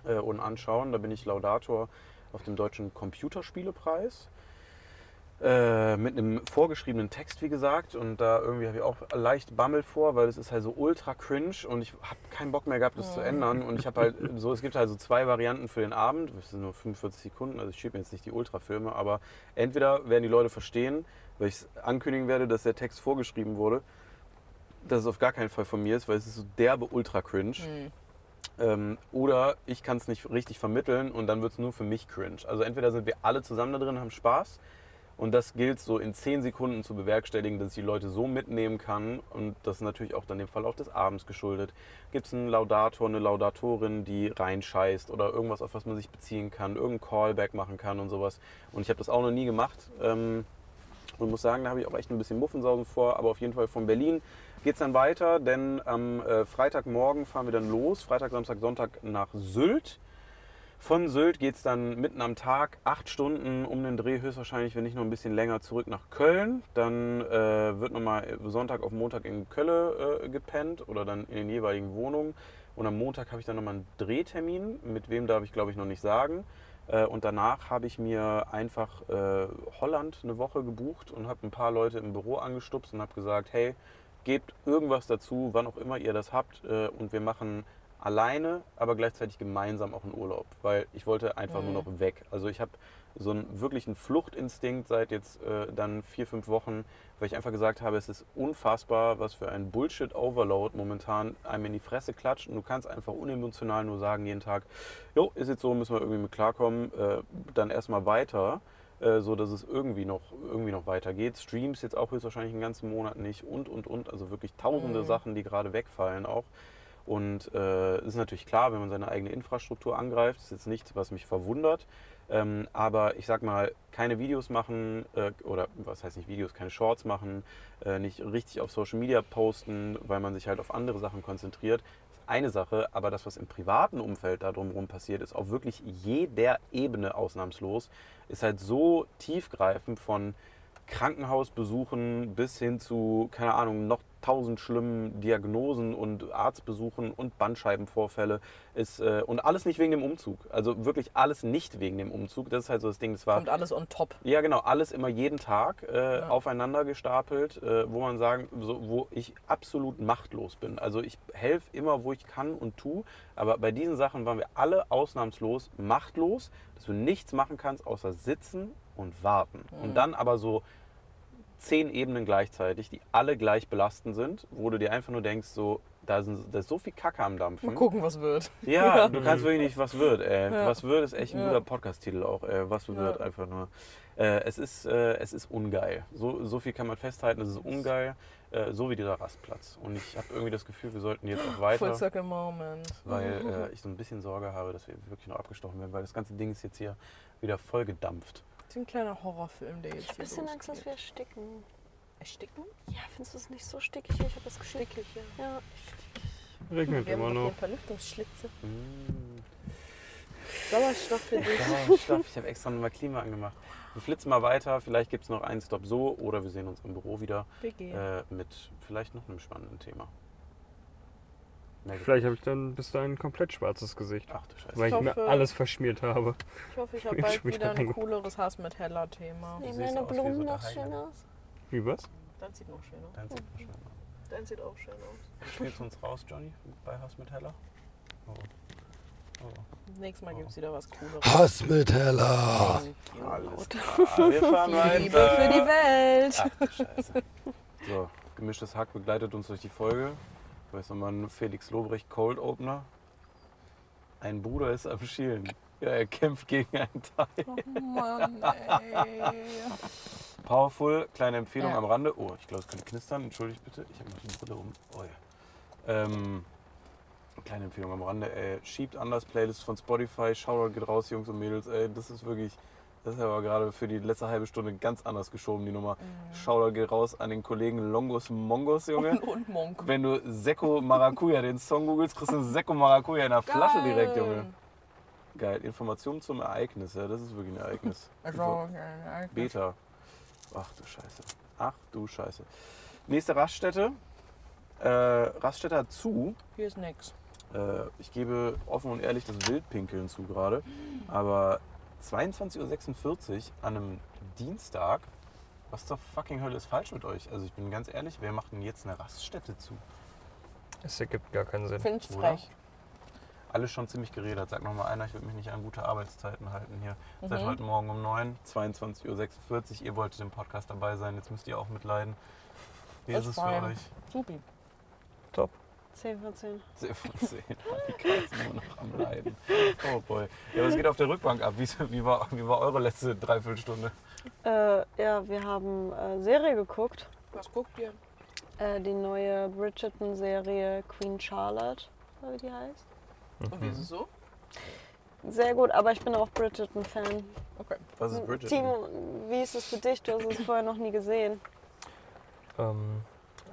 äh, und anschauen. Da bin ich Laudator auf dem Deutschen Computerspielepreis. Äh, mit einem vorgeschriebenen Text, wie gesagt. Und da irgendwie habe ich auch leicht Bammel vor, weil es ist halt so ultra cringe und ich habe keinen Bock mehr gehabt, das zu ändern. Und ich habe halt so, es gibt halt so zwei Varianten für den Abend. Das sind nur 45 Sekunden, also ich schiebe jetzt nicht die Ultrafilme, aber entweder werden die Leute verstehen, weil ich es ankündigen werde, dass der Text vorgeschrieben wurde, dass es auf gar keinen Fall von mir ist, weil es ist so derbe ultra cringe. Hm. Ähm, oder ich kann es nicht richtig vermitteln und dann wird es nur für mich cringe. Also entweder sind wir alle zusammen da drin, haben Spaß und das gilt so in 10 Sekunden zu bewerkstelligen, dass ich die Leute so mitnehmen kann und das ist natürlich auch dann dem Verlauf des Abends geschuldet. Gibt es einen Laudator, eine Laudatorin, die reinscheißt oder irgendwas, auf was man sich beziehen kann, irgendein Callback machen kann und sowas. Und ich habe das auch noch nie gemacht. Ähm, und muss sagen, da habe ich auch echt ein bisschen Muffensausen vor, aber auf jeden Fall von Berlin geht es dann weiter, denn am äh, Freitagmorgen fahren wir dann los, Freitag, Samstag, Sonntag nach Sylt. Von Sylt geht es dann mitten am Tag, acht Stunden um den Dreh, höchstwahrscheinlich, wenn nicht noch ein bisschen länger, zurück nach Köln. Dann äh, wird nochmal Sonntag auf Montag in Kölle äh, gepennt oder dann in den jeweiligen Wohnungen. Und am Montag habe ich dann nochmal einen Drehtermin. Mit wem darf ich, glaube ich, noch nicht sagen. Äh, und danach habe ich mir einfach äh, Holland eine Woche gebucht und habe ein paar Leute im Büro angestupst und habe gesagt, hey, gebt irgendwas dazu, wann auch immer ihr das habt. Äh, und wir machen alleine, aber gleichzeitig gemeinsam auch einen Urlaub, weil ich wollte einfach nur noch weg. Also ich habe so einen wirklichen Fluchtinstinkt seit jetzt äh, dann vier, fünf Wochen, weil ich einfach gesagt habe, es ist unfassbar, was für ein Bullshit-Overload momentan einem in die Fresse klatscht und du kannst einfach unemotional nur sagen jeden Tag, jo, ist jetzt so, müssen wir irgendwie mit klarkommen, äh, dann erstmal weiter, äh, so dass es irgendwie noch, irgendwie noch weitergeht. Streams jetzt auch höchstwahrscheinlich einen ganzen Monat nicht und, und, und, also wirklich tausende Sachen, die gerade wegfallen auch. Und äh, es ist natürlich klar, wenn man seine eigene Infrastruktur angreift, ist jetzt nichts, was mich verwundert. Ähm, aber ich sag mal, keine Videos machen äh, oder was heißt nicht Videos, keine Shorts machen, äh, nicht richtig auf Social Media posten, weil man sich halt auf andere Sachen konzentriert, ist eine Sache. Aber das, was im privaten Umfeld da drumherum passiert, ist auf wirklich jeder Ebene ausnahmslos, ist halt so tiefgreifend von Krankenhausbesuchen bis hin zu, keine Ahnung, noch tausend schlimmen Diagnosen und Arztbesuchen und Bandscheibenvorfälle ist äh, und alles nicht wegen dem Umzug. Also wirklich alles nicht wegen dem Umzug. Das ist halt so das Ding. Das war Und alles on top. ja, genau, alles immer jeden Tag äh, aufeinander gestapelt, äh, wo man sagen, so, wo ich absolut machtlos bin. Also ich helfe immer, wo ich kann und tu, aber bei diesen Sachen waren wir alle ausnahmslos machtlos, dass du nichts machen kannst, außer sitzen und warten. Und dann aber so zehn Ebenen gleichzeitig, die alle gleich belastend sind, wo du dir einfach nur denkst, so, da, sind, da ist so viel Kacke am Dampfen. Mal gucken, was wird. Ja, du kannst wirklich nicht, was wird, ey. Ja. Was wird ist echt ein Ja. guter Podcast-Titel auch, ey. Was wird Ja. einfach nur. Äh, es, ist, äh, es ist ungeil. So, so viel kann man festhalten, es ist ungeil, äh, so wie dieser Rastplatz. Und ich habe irgendwie das Gefühl, wir sollten jetzt auch Full weiter, Circle Moment. weil äh, ich so ein bisschen Sorge habe, dass wir wirklich noch abgestochen werden, weil das ganze Ding ist jetzt hier wieder voll gedampft. Ein kleiner Horrorfilm, der jetzt Ein hier bisschen Angst, dass losgeht. wir ersticken. Ersticken? Ja, findest du es nicht so stickig? Ich habe das Gefühl. Stickig, ja. Ja. Regnet Wir haben immer hier noch. ein paar Lüftungsschlitze. Mm. Sauerstoff für dich. Sauerstoff, ich habe extra nochmal Klima angemacht. Wir flitzen mal weiter, vielleicht gibt es noch einen Stop so oder wir sehen uns im Büro wieder äh, mit vielleicht noch einem spannenden Thema. Vielleicht habe ich dann bis dahin ein komplett schwarzes Gesicht, Ach du Scheiße. weil ich, mir hoffe- alles verschmiert habe. Ich hoffe, ich habe bald wieder ein cooleres Hass mit Hella-Thema. Nee. Sehen wie Blumen so noch schön aus? Wie was? Dein sieht noch schön aus. Dein sieht schön aus. Dein sieht auch schön aus. Spielst du uns raus, Johnny, bei Hass mit Heller? Oh. Oh. Nächstes Mal gibt es wieder was Cooleres. Hass mit Heller. Alles klar, wir fahren weiter. Liebe für die Welt. Ach du Scheiße. So, gemischtes Hack begleitet uns durch die Folge. Da ist nochmal Felix Lobrecht Cold Opener. Ein Bruder ist am Schielen. Ja, er kämpft gegen einen Teil. Oh Mann, ey. Powerful, kleine Empfehlung Ja. am Rande. Oh, ich glaube, es könnte knistern. Entschuldigt bitte. Ich habe noch die Brille um. Oh ja. Ähm, kleine Empfehlung am Rande. Ey, schiebt anders Playlist von Spotify. Shoutout geht raus, Jungs und Mädels. Ey, das ist wirklich. Das ist aber gerade für die letzte halbe Stunde ganz anders geschoben, die Nummer. Shoutout geht raus an den Kollegen Longos Mongos, Junge. Und, und Monk. Wenn du Sekko Maracuja den Song googelst, kriegst du Sekko Maracuja in der Flasche direkt, Junge. Geil. Informationen zum Ereignis, ja, das ist wirklich ein Ereignis. Also, okay. Beta. Ach du Scheiße. Ach du Scheiße. Nächste Raststätte. Äh, Raststätte hat zu. Hier ist nix. Äh, ich gebe offen und ehrlich das Wildpinkeln zu gerade. Aber 22.46 Uhr an einem Dienstag. Was zur fucking Hölle ist falsch mit euch? Also ich bin ganz ehrlich, wer macht denn jetzt eine Raststätte zu? Es ergibt gar keinen Sinn. Find's Oder? frech. Alles schon ziemlich geredet. Sag noch mal einer, ich würde mich nicht an gute Arbeitszeiten halten hier. Seit Mhm. heute Morgen um 9, 22.46 Uhr. Ihr wolltet im Podcast dabei sein, jetzt müsst ihr auch mitleiden. Wie ist es für fein. euch? Supi. Top. 10 von 10. Sehr von 10. Die Katzen nur noch am Leiden. Oh boy. Ja, was geht auf der Rückbank ab? Wie, wie, war, wie war eure letzte Dreiviertelstunde? Äh, ja, wir haben äh, Serie geguckt. Was guckt ihr? Äh, die neue Bridgerton-Serie Queen Charlotte, wie die heißt. Und wie ist es so? Sehr gut, aber ich bin auch Bridgerton-Fan. Was ist Bridget? Timo, wie ist es für dich? Du hast es vorher noch nie gesehen. Ähm,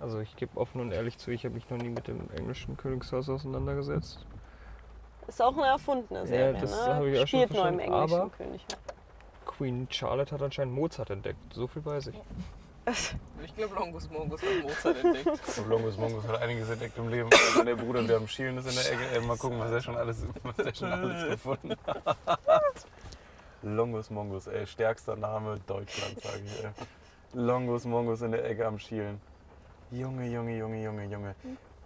also ich gebe offen und ehrlich zu, ich habe mich noch nie mit dem englischen Königshaus auseinandergesetzt. Ist auch eine erfundene Serie, das ne? habe ich auch schon Spielt nur im verstanden, englischen aber- Königreich. Queen Charlotte hat anscheinend Mozart entdeckt. So viel weiß ich. Ich glaube, Longus Mongus hat Mozart entdeckt. Und Longus Mongus hat einiges entdeckt im Leben. Und der Bruder, der am Schielen ist in der Ecke. Ey, mal gucken, was er schon alles, was er schon alles gefunden hat. Longus Mongus, ey, stärkster Name Deutschlands, sage ich. Ey. Longus Mongus in der Ecke am Schielen. Junge, Junge, Junge, Junge, Junge.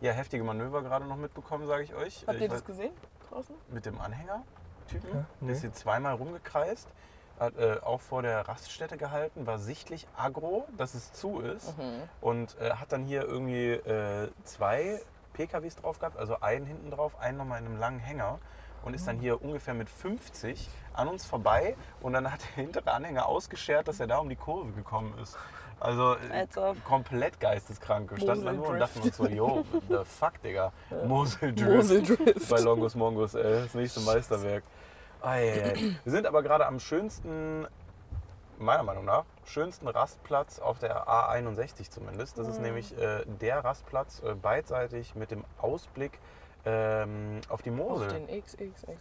Ja, heftige Manöver gerade noch mitbekommen, sage ich euch. Habt Ich ihr das weiß- gesehen draußen? mit dem Anhänger-Typen. Ja, nee. Ist hier zweimal rumgekreist. Hat äh, auch vor der Raststätte gehalten, war sichtlich aggro, dass es zu ist. Mhm. Und äh, hat dann hier irgendwie äh, zwei PKWs drauf gehabt, also einen hinten drauf, einen nochmal in einem langen Hänger. Und ist dann hier ungefähr mit 50 an uns vorbei. Und dann hat der hintere Anhänger ausgeschert, dass er da um die Kurve gekommen ist. Also komplett geisteskrank. Wir standen da nur und dachten uns so, yo, the fuck, Digga. Moseldrift Moseldrift. bei Longus Mongus, ey. Das nächste Meisterwerk. Ei, ei, ei. Wir sind aber gerade am schönsten, meiner Meinung nach, schönsten Rastplatz auf der A61 zumindest. Das ist nämlich äh, der Rastplatz äh, beidseitig mit dem Ausblick ähm, auf die Auf Mosel. den XXX. Okay.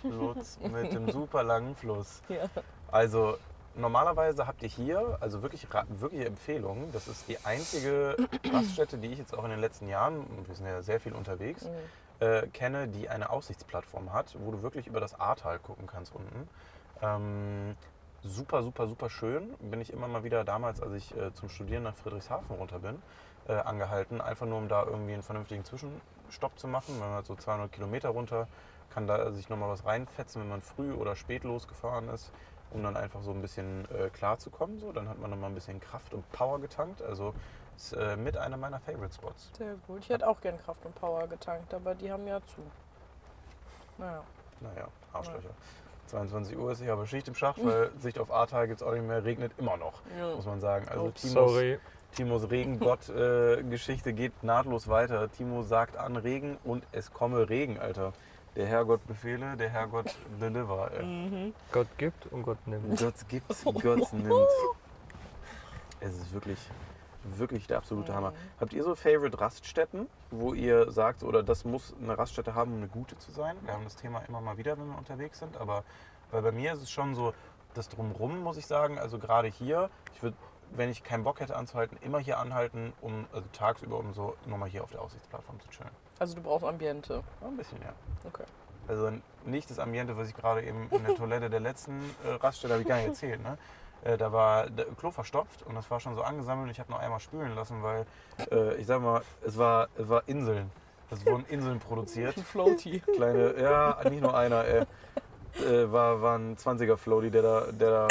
Fluss mit dem super langen Fluss. Ja. Also normalerweise habt ihr hier, also wirklich wirkliche Empfehlungen. Das ist die einzige Raststätte, die ich jetzt auch in den letzten Jahren, und wir sind ja sehr viel unterwegs, Mhm. äh, kenne, die eine Aussichtsplattform hat, wo du wirklich über das Ahrtal gucken kannst unten. Ähm, super, super, super schön. Bin ich immer mal wieder damals, als ich äh, zum Studieren nach Friedrichshafen runter bin, äh, angehalten. Einfach nur, um da irgendwie einen vernünftigen Zwischenstopp zu machen. Wenn man halt so 200 Kilometer runter, kann da sich nochmal was reinfetzen, wenn man früh oder spät losgefahren ist, um dann einfach so ein bisschen äh, klar zu kommen. So. Dann hat man nochmal ein bisschen Kraft und Power getankt. Also ist äh, mit einer meiner Favorite Spots. Sehr gut. Ich hätte auch gern Kraft und Power getankt, aber die haben ja zu. Naja. Naja, Arschlöcher. 22 Uhr ist ich aber Schicht im Schacht, weil Sicht auf Ahrtal gibt es auch nicht mehr, regnet immer noch, Ja. muss man sagen. Also Oh, Timos, Sorry. Timos Regengott-Geschichte geht nahtlos weiter. Timo sagt an Regen und es komme Regen, Alter. Der Herrgott befehle, der Herrgott deliver. Ey. Mhm. Gott gibt und Gott nimmt. Gott gibt, Gott nimmt. Es ist wirklich, wirklich der absolute Hammer. Habt ihr so Favorite Raststätten, wo ihr sagt, oder das muss eine Raststätte haben, um eine gute zu sein? Wir haben das Thema immer mal wieder, wenn wir unterwegs sind, aber weil bei mir ist es schon so, das Drumrum muss ich sagen, also gerade hier, ich würde, wenn ich keinen Bock hätte anzuhalten, immer hier anhalten, um, also tagsüber, um so nochmal hier auf der Aussichtsplattform zu chillen. Also du brauchst Ambiente. Ja, ein bisschen, ja. Okay. Also nicht das Ambiente, was ich gerade eben in der Toilette der letzten äh, Raststätte, habe ich gar nicht erzählt. Ne? Äh, da war der Klo verstopft und das war schon so angesammelt. Ich habe noch einmal spülen lassen, weil äh, ich sag mal, es war, es war Inseln. Es wurden Inseln produziert. Ein Floaty. Kleine, ja, nicht nur einer. Ey. Äh, war, war ein 20er Floaty, der da, der da,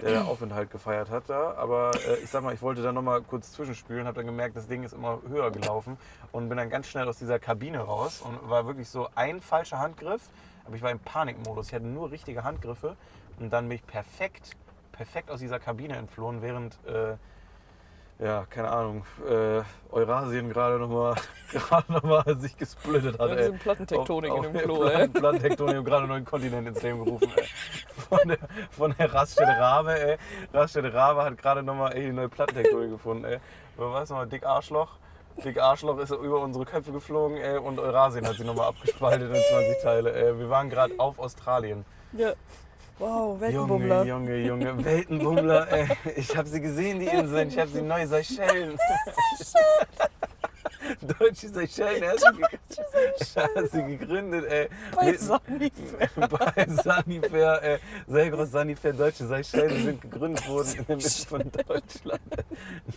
der da Aufenthalt gefeiert hat da. Aber äh, ich sag mal, ich wollte da nochmal kurz zwischenspülen, habe dann gemerkt, das Ding ist immer höher gelaufen und bin dann ganz schnell aus dieser Kabine raus und war wirklich so ein falscher Handgriff. Aber ich war im Panikmodus. Ich hatte nur richtige Handgriffe und dann bin ich perfekt, perfekt aus dieser Kabine entflohen, während äh, ja, keine Ahnung, äh, Eurasien gerade nochmal gerade noch mal sich gesplittet hat. Ja, ey. diese Plattentektonik Auf- in dem Klo, Platten- ey. Plattentektonik und gerade einen neuen Kontinent ins Leben gerufen. Ey. Von, der, von der Raststätte Rabe, ey. Raststätte Rabe hat gerade nochmal die neue Plattentektonik gefunden, ey. Aber weißt du noch, Dick Arschloch. Dick Arschloch ist über unsere Köpfe geflogen, ey. Und Eurasien hat sie nochmal abgespaltet in 20 Teile, ey. Wir waren gerade auf Australien. Ja. Wow, Junge, Weltenbummler. Junge, Junge, Weltenbummler, ey. Ich habe sie gesehen, die Inseln. Ich habe sie neu Seychellen. Deutsche Seychellen, er hat sie, gegründet, ey. Bei Sanifair. bei Sanifair, äh, Selgros Sanifair, deutsche Seychellen sind gegründet worden in der Mitte von Deutschland.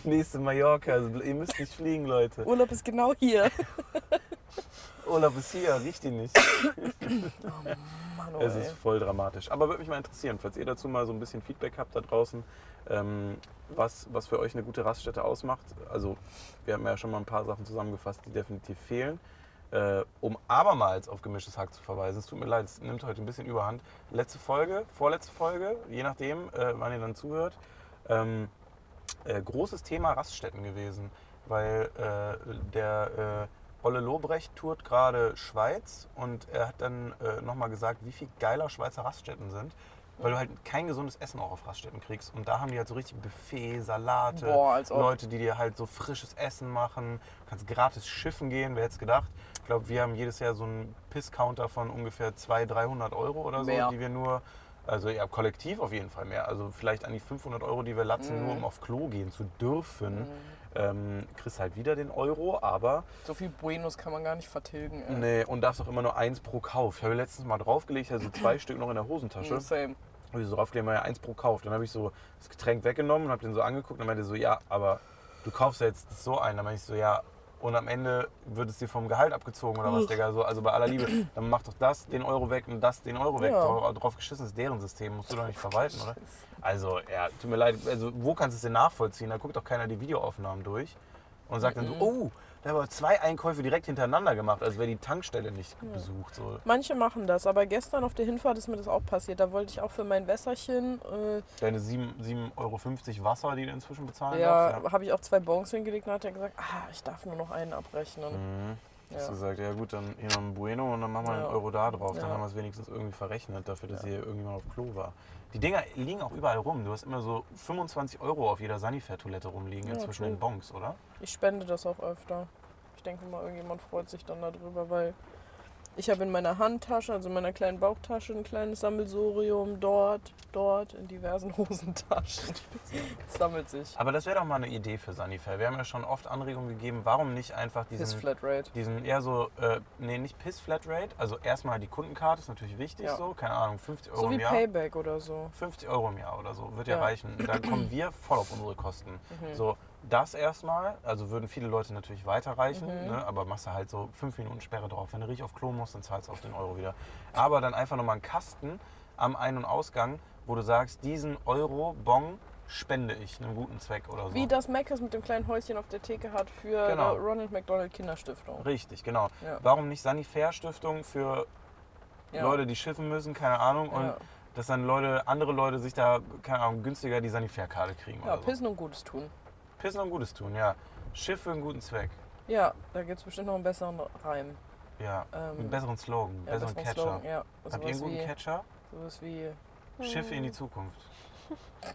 Nächste Mallorca, also ihr müsst nicht fliegen, Leute. Urlaub ist genau hier. Urlaub ist hier, riecht ihn nicht. Mann, oh, Es ist voll dramatisch. Aber würde mich mal interessieren, falls ihr dazu mal so ein bisschen Feedback habt da draußen, ähm, was, was für euch eine gute Raststätte ausmacht. Also wir haben ja schon mal ein paar Sachen zusammengefasst, die definitiv fehlen. Äh, um abermals auf gemischtes Hack zu verweisen, es tut mir leid, es nimmt heute ein bisschen überhand. Letzte Folge, vorletzte Folge, je nachdem, äh, wann ihr dann zuhört, ähm, äh, großes Thema Raststätten gewesen, weil äh, der äh, Olle Lobrecht tourt gerade Schweiz und er hat dann äh, nochmal gesagt, wie viel geiler Schweizer Raststätten sind. weil du halt kein gesundes Essen auch auf Raststätten kriegst. Und da haben die halt so richtig Buffet, Salate, Boah. Leute, die dir halt so frisches Essen machen. Du kannst gratis schiffen gehen, wer hätte es gedacht. Ich glaube, wir haben jedes Jahr so einen Piss-Counter von ungefähr 200, 300 Euro oder so, Mehr. die wir nur, also ja, kollektiv auf jeden Fall mehr. Also vielleicht an die 500 Euro, die wir latzen, Mhm. nur um auf Klo gehen zu dürfen. Ähm, kriegst halt wieder den Euro, aber So viel Buenos kann man gar nicht vertilgen. Ey. nee, und darfst auch immer nur eins pro Kauf. Ich habe letztens mal draufgelegt, also zwei Stück noch in der Hosentasche. Same. Habe ich so draufgelegt, mal ja eins pro Kauf. Dann habe ich so das Getränk weggenommen und habe den so angeguckt und meinte so, ja, aber du kaufst ja jetzt so ein. Dann meinte ich so, ja, und am Ende wird es dir vom Gehalt abgezogen oder was, Digga. So, also bei aller Liebe, dann mach doch das den Euro weg und das den Euro weg. Ja. Drauf geschissen ist deren System, musst du doch nicht verwalten, oder? Also, ja, tut mir leid. Also, wo kannst du es denn nachvollziehen? Da guckt doch keiner die Videoaufnahmen durch und sagt dann so, oh, da haben wir zwei Einkäufe direkt hintereinander gemacht, als wäre die Tankstelle nicht besucht. So. Manche machen das, aber gestern auf der Hinfahrt ist mir das auch passiert. Da wollte ich auch für mein Wässerchen, äh, Deine 7,50 7,50 Euro Wasser, die du inzwischen bezahlen ja, darfst. habe ich auch zwei Bons hingelegt und hat er gesagt, ah, ich darf nur noch einen abrechnen. Mhm. Hast Ja. du gesagt, ja gut, dann hier noch ein Bueno und dann machen wir Ja. einen Euro da drauf. Dann Ja. haben wir es wenigstens irgendwie verrechnet, dafür, dass hier irgendjemand auf Klo war. Die Dinger liegen auch überall rum. Du hast immer so 25 Euro auf jeder Sanifair-Toilette rumliegen, Ja, inzwischen cool. in Bonks, oder? Ich spende das auch öfter. Ich denke mal, irgendjemand freut sich dann darüber, weil ich habe in meiner Handtasche, also in meiner kleinen Bauchtasche, ein kleines Sammelsurium dort, dort, in diversen Hosentaschen. Es sammelt sich. Aber das wäre doch mal eine Idee für Sanifair. Wir haben ja schon oft Anregungen gegeben, warum nicht einfach Piss diesen, Flatrate. diesen eher so, äh, nee, nicht Piss Flatrate, also erstmal die Kundenkarte ist natürlich wichtig Ja. so, keine Ahnung, 50 Euro So wie im Jahr. Payback oder so. 50 Euro im Jahr oder so, wird ja, Ja. reichen. Da kommen wir voll auf unsere Kosten. Mhm. So, das erstmal, also würden viele Leute natürlich weiterreichen, Mhm. ne? aber machst du halt so fünf Minuten Sperre drauf. Wenn du richtig auf Klo musst, dann zahlst du auf den Euro wieder. Aber dann einfach nochmal einen Kasten am Ein- und Ausgang, wo du sagst, diesen Euro Bon spende ich einem guten Zweck oder so. Wie das Mc's mit dem kleinen Häuschen auf der Theke hat für Genau. die Ronald McDonald Kinderstiftung. Richtig, genau. Ja. Warum nicht Sanifair Stiftung für Ja. Leute, die schiffen müssen, keine Ahnung, und Ja, dass dann Leute, andere Leute sich da, keine Ahnung, günstiger die Sanifair-Karte kriegen ja oder so. pissen und Gutes tun. Pissen und Gutes tun, ja. Schiff für einen guten Zweck. Ja, da gibt es bestimmt noch einen besseren Reim. Ja, Ähm, einen besseren Slogan, ja, besseren besseren Catcher. Slogan, ja. Habt ihr einen guten wie, Catcher? sowas wie, Schiffe in die Zukunft.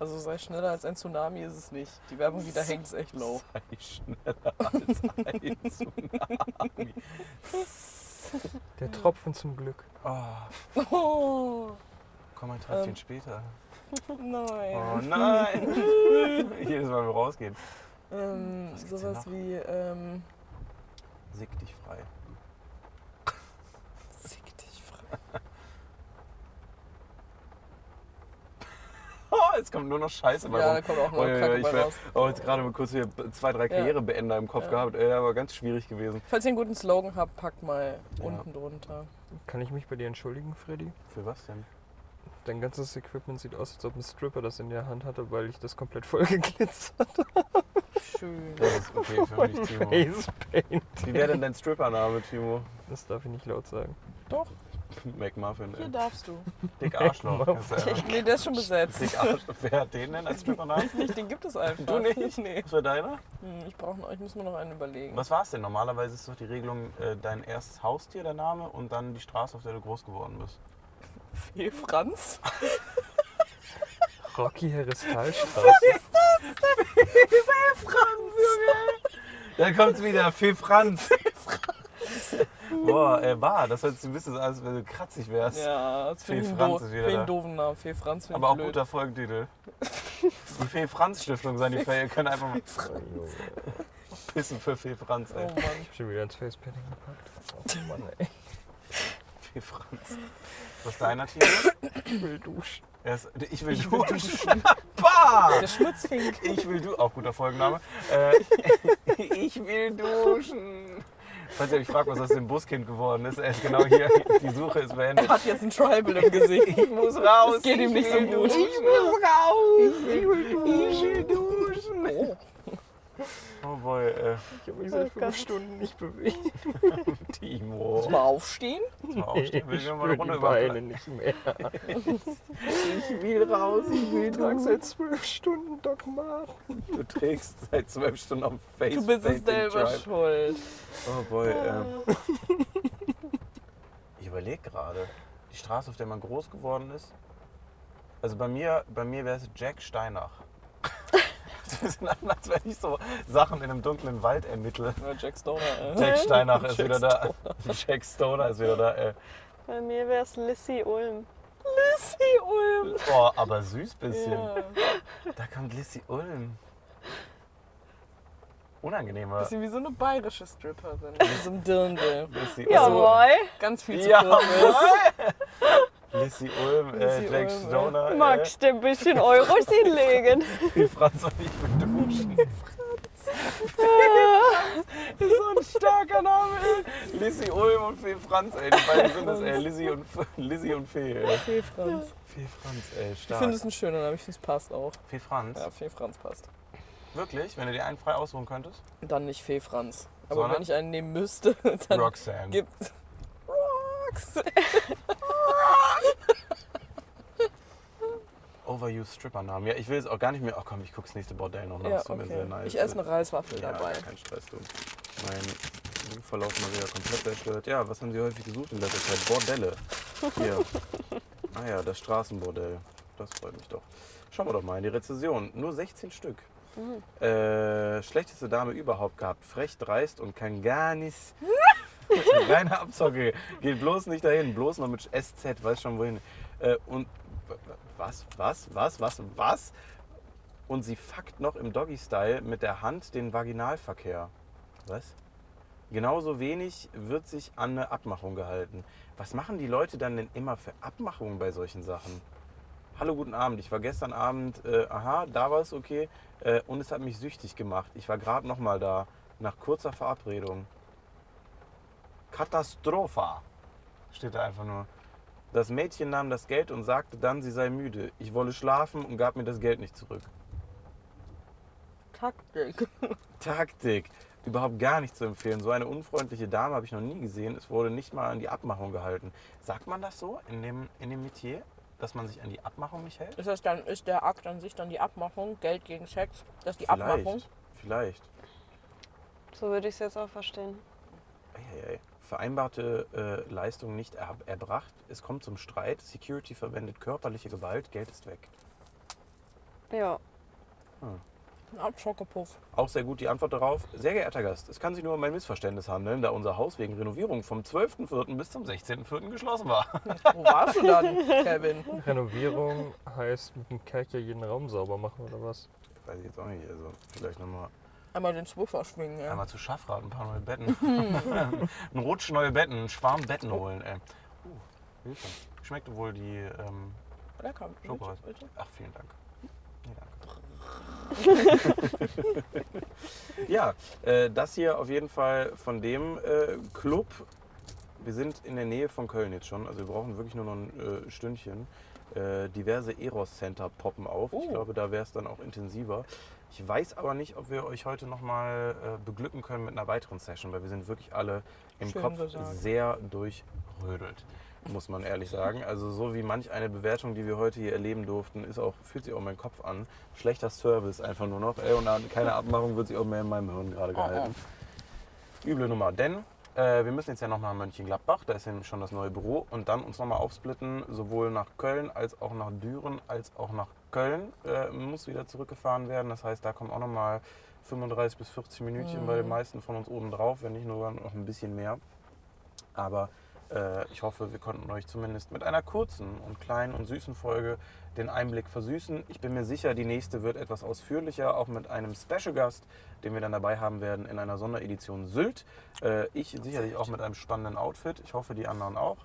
also sei schneller als ein Tsunami ist es nicht. Die Werbung, die da hängt, ist echt low. Sei schneller als ein Tsunami. Der Tropfen zum Glück. Oh, Oh, komm ein Tröpfchen Ähm. später. Nein. Oh nein! Jedes Mal, wenn wir rausgehen. Ähm, sowas wie, ähm, Sick dich frei. sick dich frei. Oh, jetzt kommt nur noch Scheiße bei Ja, da kommt auch noch Oh, ja, ja, Kacke ich bei wär- raus. Oh, jetzt gerade mal kurz hier zwei, drei Ja. Karrierebeender im Kopf Ja. gehabt. Ey, aber ganz schwierig gewesen. Falls ihr einen guten Slogan habt, packt mal Ja. unten drunter. Kann ich mich bei dir entschuldigen, Freddy? Für was denn? Dein ganzes Equipment sieht aus, als ob ein Stripper das in der Hand hatte, weil ich das komplett voll geglitzert Schön. Das ist okay für mich, Timo. Facepaint. Wie wäre denn dein Strippername, Timo? Das darf ich nicht laut sagen. Doch, McMuffin, hier ey. darfst du. Dick Arschloch. Nee, der ist schon besetzt. Dick Arschloch. Wer hat den denn als Strippernamen? Nicht, den gibt es einfach. Du nicht? Nee. Was war deiner? Hm, Ich, brauch noch, ich muss mir noch einen überlegen. Was war es denn? Normalerweise ist doch die Regelung äh, dein erstes Haustier, der Name, und dann die Straße, auf der du groß geworden bist. Fee Franz? Rocky Heristalstraße. Da kommt's wieder, Fee Franz. Boah, äh, war, das hört sich ein bisschen so an, als wenn du kratzig wärst. Ja, das Fee Franz ist wieder einen doofen Namen. Fee Franz Aber auch blöd. guter Folgentitel. Die Fee Franz Stiftung sein, die Fee, ihr könnt einfach mal pissen für Fee Franz, Oh ey. Mann. Ich hab schon wieder ins Facepainting gepackt. Oh Mann, ey. Fee Franz. Was ist deiner Tier? Ich will duschen. Er ist- Ich will duschen. Bah! Der Schmutzfink. Ich will du auch guter Folgenname. Äh, ich will duschen. Falls ihr euch fragt, was aus dem Buskind geworden ist, er ist genau hier. Die Suche ist beendet. Hat jetzt ein Tribal im Gesicht. Ich muss raus. Es geht ihm ich nicht so will gut. Duschen. Ich muss raus. Ich will duschen. Ich will duschen. Oh boy, äh, Ich habe mich seit fünf Stunden nicht bewegt. Timo. Muss mal aufstehen? Muss mal aufstehen. Will ich mal eine Runde Beine nicht mehr. Ich will raus. Ich will Ich trage seit zwölf Stunden Doc Marten. Du trägst seit zwölf Stunden am Face. Du bist es selber schuld. Oh boy, ähm. Ich überlege gerade. Die die Straße, auf der man groß geworden ist. Also bei mir, bei mir wäre es Jack Steinach. Das sind als wenn ich so Sachen in einem dunklen Wald ermittle. Ja, Jack Stoner, äh. Jack Steinach ist Jack wieder da. Jack Stoner ist wieder da. Ey. Bei mir wäre es Lissy Ulm. Lissy Ulm. Oh, aber süß bisschen. Ja. Da kommt Lissy Ulm. Unangenehmer. Bisschen wie so eine bayerische Stripperin. Mit so einem Dirndl. Lissy Ja. Ulm. Jawohl. Ganz viel zu Ja. kurz. Lissy Ulm, äh, Lissy Jack Ulm, Stoner. Magst du ein bisschen Euros hinlegen? Äh, wie Franz und ich mit duschen. ist so ein starker Name, ey. Lissy Ulm und Fee Franz, ey. Die beiden sind es, ey. Lissy und, Lissy und Fee, ey. Fee Franz. Fee Franz, ey. Ich Stark. finde es ein schöner Name, ich finde es passt auch. Fee Franz? Ja, Fee Franz passt. Wirklich? Wenn du dir einen frei aussuchen könntest? Dann nicht Fee Franz. Aber Sondern? wenn ich einen nehmen müsste, dann Roxanne. gibt's. Rox! Overused Stripper-Namen. Ja, ich will jetzt auch gar nicht mehr. Ach komm, ich guck's nächste Bordell noch nach. Ja, tut mir sehr okay. nice. Ich esse eine Reiswaffel ja, dabei. Kein Stress, du. Mein Verlauf mal wieder komplett zerstört. Ja, was haben Sie häufig gesucht in letzter Zeit? Bordelle. Hier. ah ja, das Straßenbordell. Das freut mich doch. Schauen wir doch mal in die Rezession. Nur 16 Stück. Äh, schlechteste Dame überhaupt gehabt. Frech, dreist und kann gar nichts. Reine Abzocke. Geht bloß nicht dahin. Bloß noch mit SZ. Weiß schon wohin. Äh, und was, was, was, was, was? Und sie fuckt noch im Doggy-Style mit der Hand den Vaginalverkehr. Was? Genauso wenig wird sich an eine Abmachung gehalten. Was machen die Leute dann denn immer für Abmachungen bei solchen Sachen? Hallo, guten Abend. Ich war gestern Abend, äh, aha, da war es okay. Äh, und es hat mich süchtig gemacht. Ich war gerade noch mal da, nach kurzer Verabredung. Katastropha, steht da einfach nur. Das Mädchen nahm das Geld und sagte dann, sie sei müde. Ich wolle schlafen und gab mir das Geld nicht zurück. Taktik. Taktik. Überhaupt gar nicht zu empfehlen. So eine unfreundliche Dame habe ich noch nie gesehen. Es wurde nicht mal an die Abmachung gehalten. Sagt man das so in dem, in dem Metier, dass man sich an die Abmachung nicht hält? Ist das dann, ist der Akt an sich dann die Abmachung, Geld gegen Sex? Das ist die Abmachung? Vielleicht. So würde ich es jetzt auch verstehen. Eieiei. Vereinbarte äh, Leistung nicht er, erbracht. Es kommt zum Streit. Security verwendet körperliche Gewalt. Geld ist weg. Ja. Ein Abschockepuff. Auch sehr gut die Antwort darauf. Sehr geehrter Gast, es kann sich nur um ein Missverständnis handeln, da unser Haus wegen Renovierung vom 12.04. bis zum 16.04. geschlossen war. Wo warst du dann, Kevin? Renovierung heißt mit dem Kercher jeden Raum sauber machen oder was? Weiß ich jetzt auch nicht. Also vielleicht nochmal Einmal den Swiffer schwingen, ja. einmal zu Schaffrat ein paar neue Betten. ein Rutsch neue Betten, einen Schwarm Betten holen. Ey. Uh, Hilfe. Schmeckt wohl die. Ähm, Lecker. Ach, vielen Dank. Nee, danke. ja, äh, das hier auf jeden Fall von dem äh, Club. Wir sind in der Nähe von Köln jetzt schon, also wir brauchen wirklich nur noch ein äh, Stündchen. Äh, diverse Eros-Center poppen auf. Ich Oh. glaube, da wäre es dann auch intensiver. Ich weiß aber nicht, ob wir euch heute nochmal äh, beglücken können mit einer weiteren Session, weil wir sind wirklich alle im Schön Kopf gesagt. sehr durchrödelt, muss man ehrlich sagen. Also so wie manch eine Bewertung, die wir heute hier erleben durften, ist auch, fühlt sich auch mein Kopf an. Schlechter Service einfach nur noch. Ey, und keine Abmachung wird sich auch mehr in meinem Hirn gerade gehalten. Üble Nummer, denn äh, wir müssen jetzt ja nochmal nach Mönchengladbach, da ist ja schon das neue Büro und dann uns nochmal aufsplitten, sowohl nach Köln als auch nach Düren als auch nach Köln äh, muss wieder zurückgefahren werden. Das heißt, da kommen auch nochmal 35 bis 40 Minütchen bei den meisten von uns oben drauf, wenn nicht nur noch ein bisschen mehr. Aber äh, ich hoffe, wir konnten euch zumindest mit einer kurzen und kleinen und süßen Folge den Einblick versüßen. Ich bin mir sicher, die nächste wird etwas ausführlicher, auch mit einem Special Gast, den wir dann dabei haben werden in einer Sonderedition Sylt. Äh, ich sicherlich auch mit einem spannenden Outfit. Ich hoffe, die anderen auch.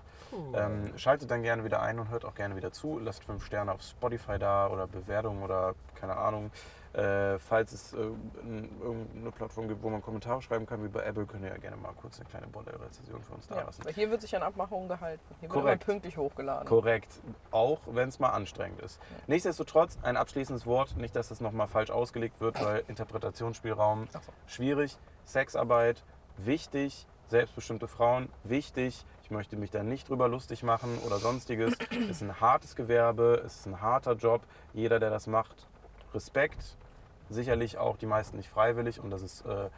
Ähm, schaltet dann gerne wieder ein und hört auch gerne wieder zu. Lasst fünf Sterne auf Spotify da oder Bewertungen oder keine Ahnung. Äh, falls es äh, irgendeine Plattform gibt, wo man Kommentare schreiben kann, wie bei Apple, könnt ihr ja gerne mal kurz eine kleine Bordell-Rezession für uns da Ja, lassen. weil hier wird sich an Abmachungen gehalten. Hier wird Korrekt. immer pünktlich hochgeladen. Korrekt, auch wenn es mal anstrengend ist. Nichtsdestotrotz ein abschließendes Wort, nicht, dass das nochmal falsch ausgelegt wird, weil Interpretationsspielraum so. schwierig, Sexarbeit wichtig, selbstbestimmte Frauen wichtig. Ich möchte mich da nicht drüber lustig machen oder sonstiges. es ist ein hartes Gewerbe, es ist ein harter Job. Jeder, der das macht, Respekt. Sicherlich auch die meisten nicht freiwillig und das ist äh,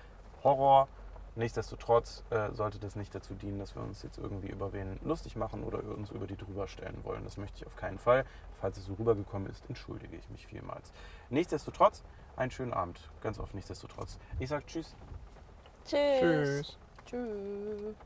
Horror. Nichtsdestotrotz äh, sollte das nicht dazu dienen, dass wir uns jetzt irgendwie über wen lustig machen oder uns über die drüber stellen wollen. Das möchte ich auf keinen Fall. Falls es so rübergekommen ist, entschuldige ich mich vielmals. Nichtsdestotrotz, einen schönen Abend. Ganz oft nichtsdestotrotz. Ich sage Tschüss. Tschüss. Tschüss. Tschüss.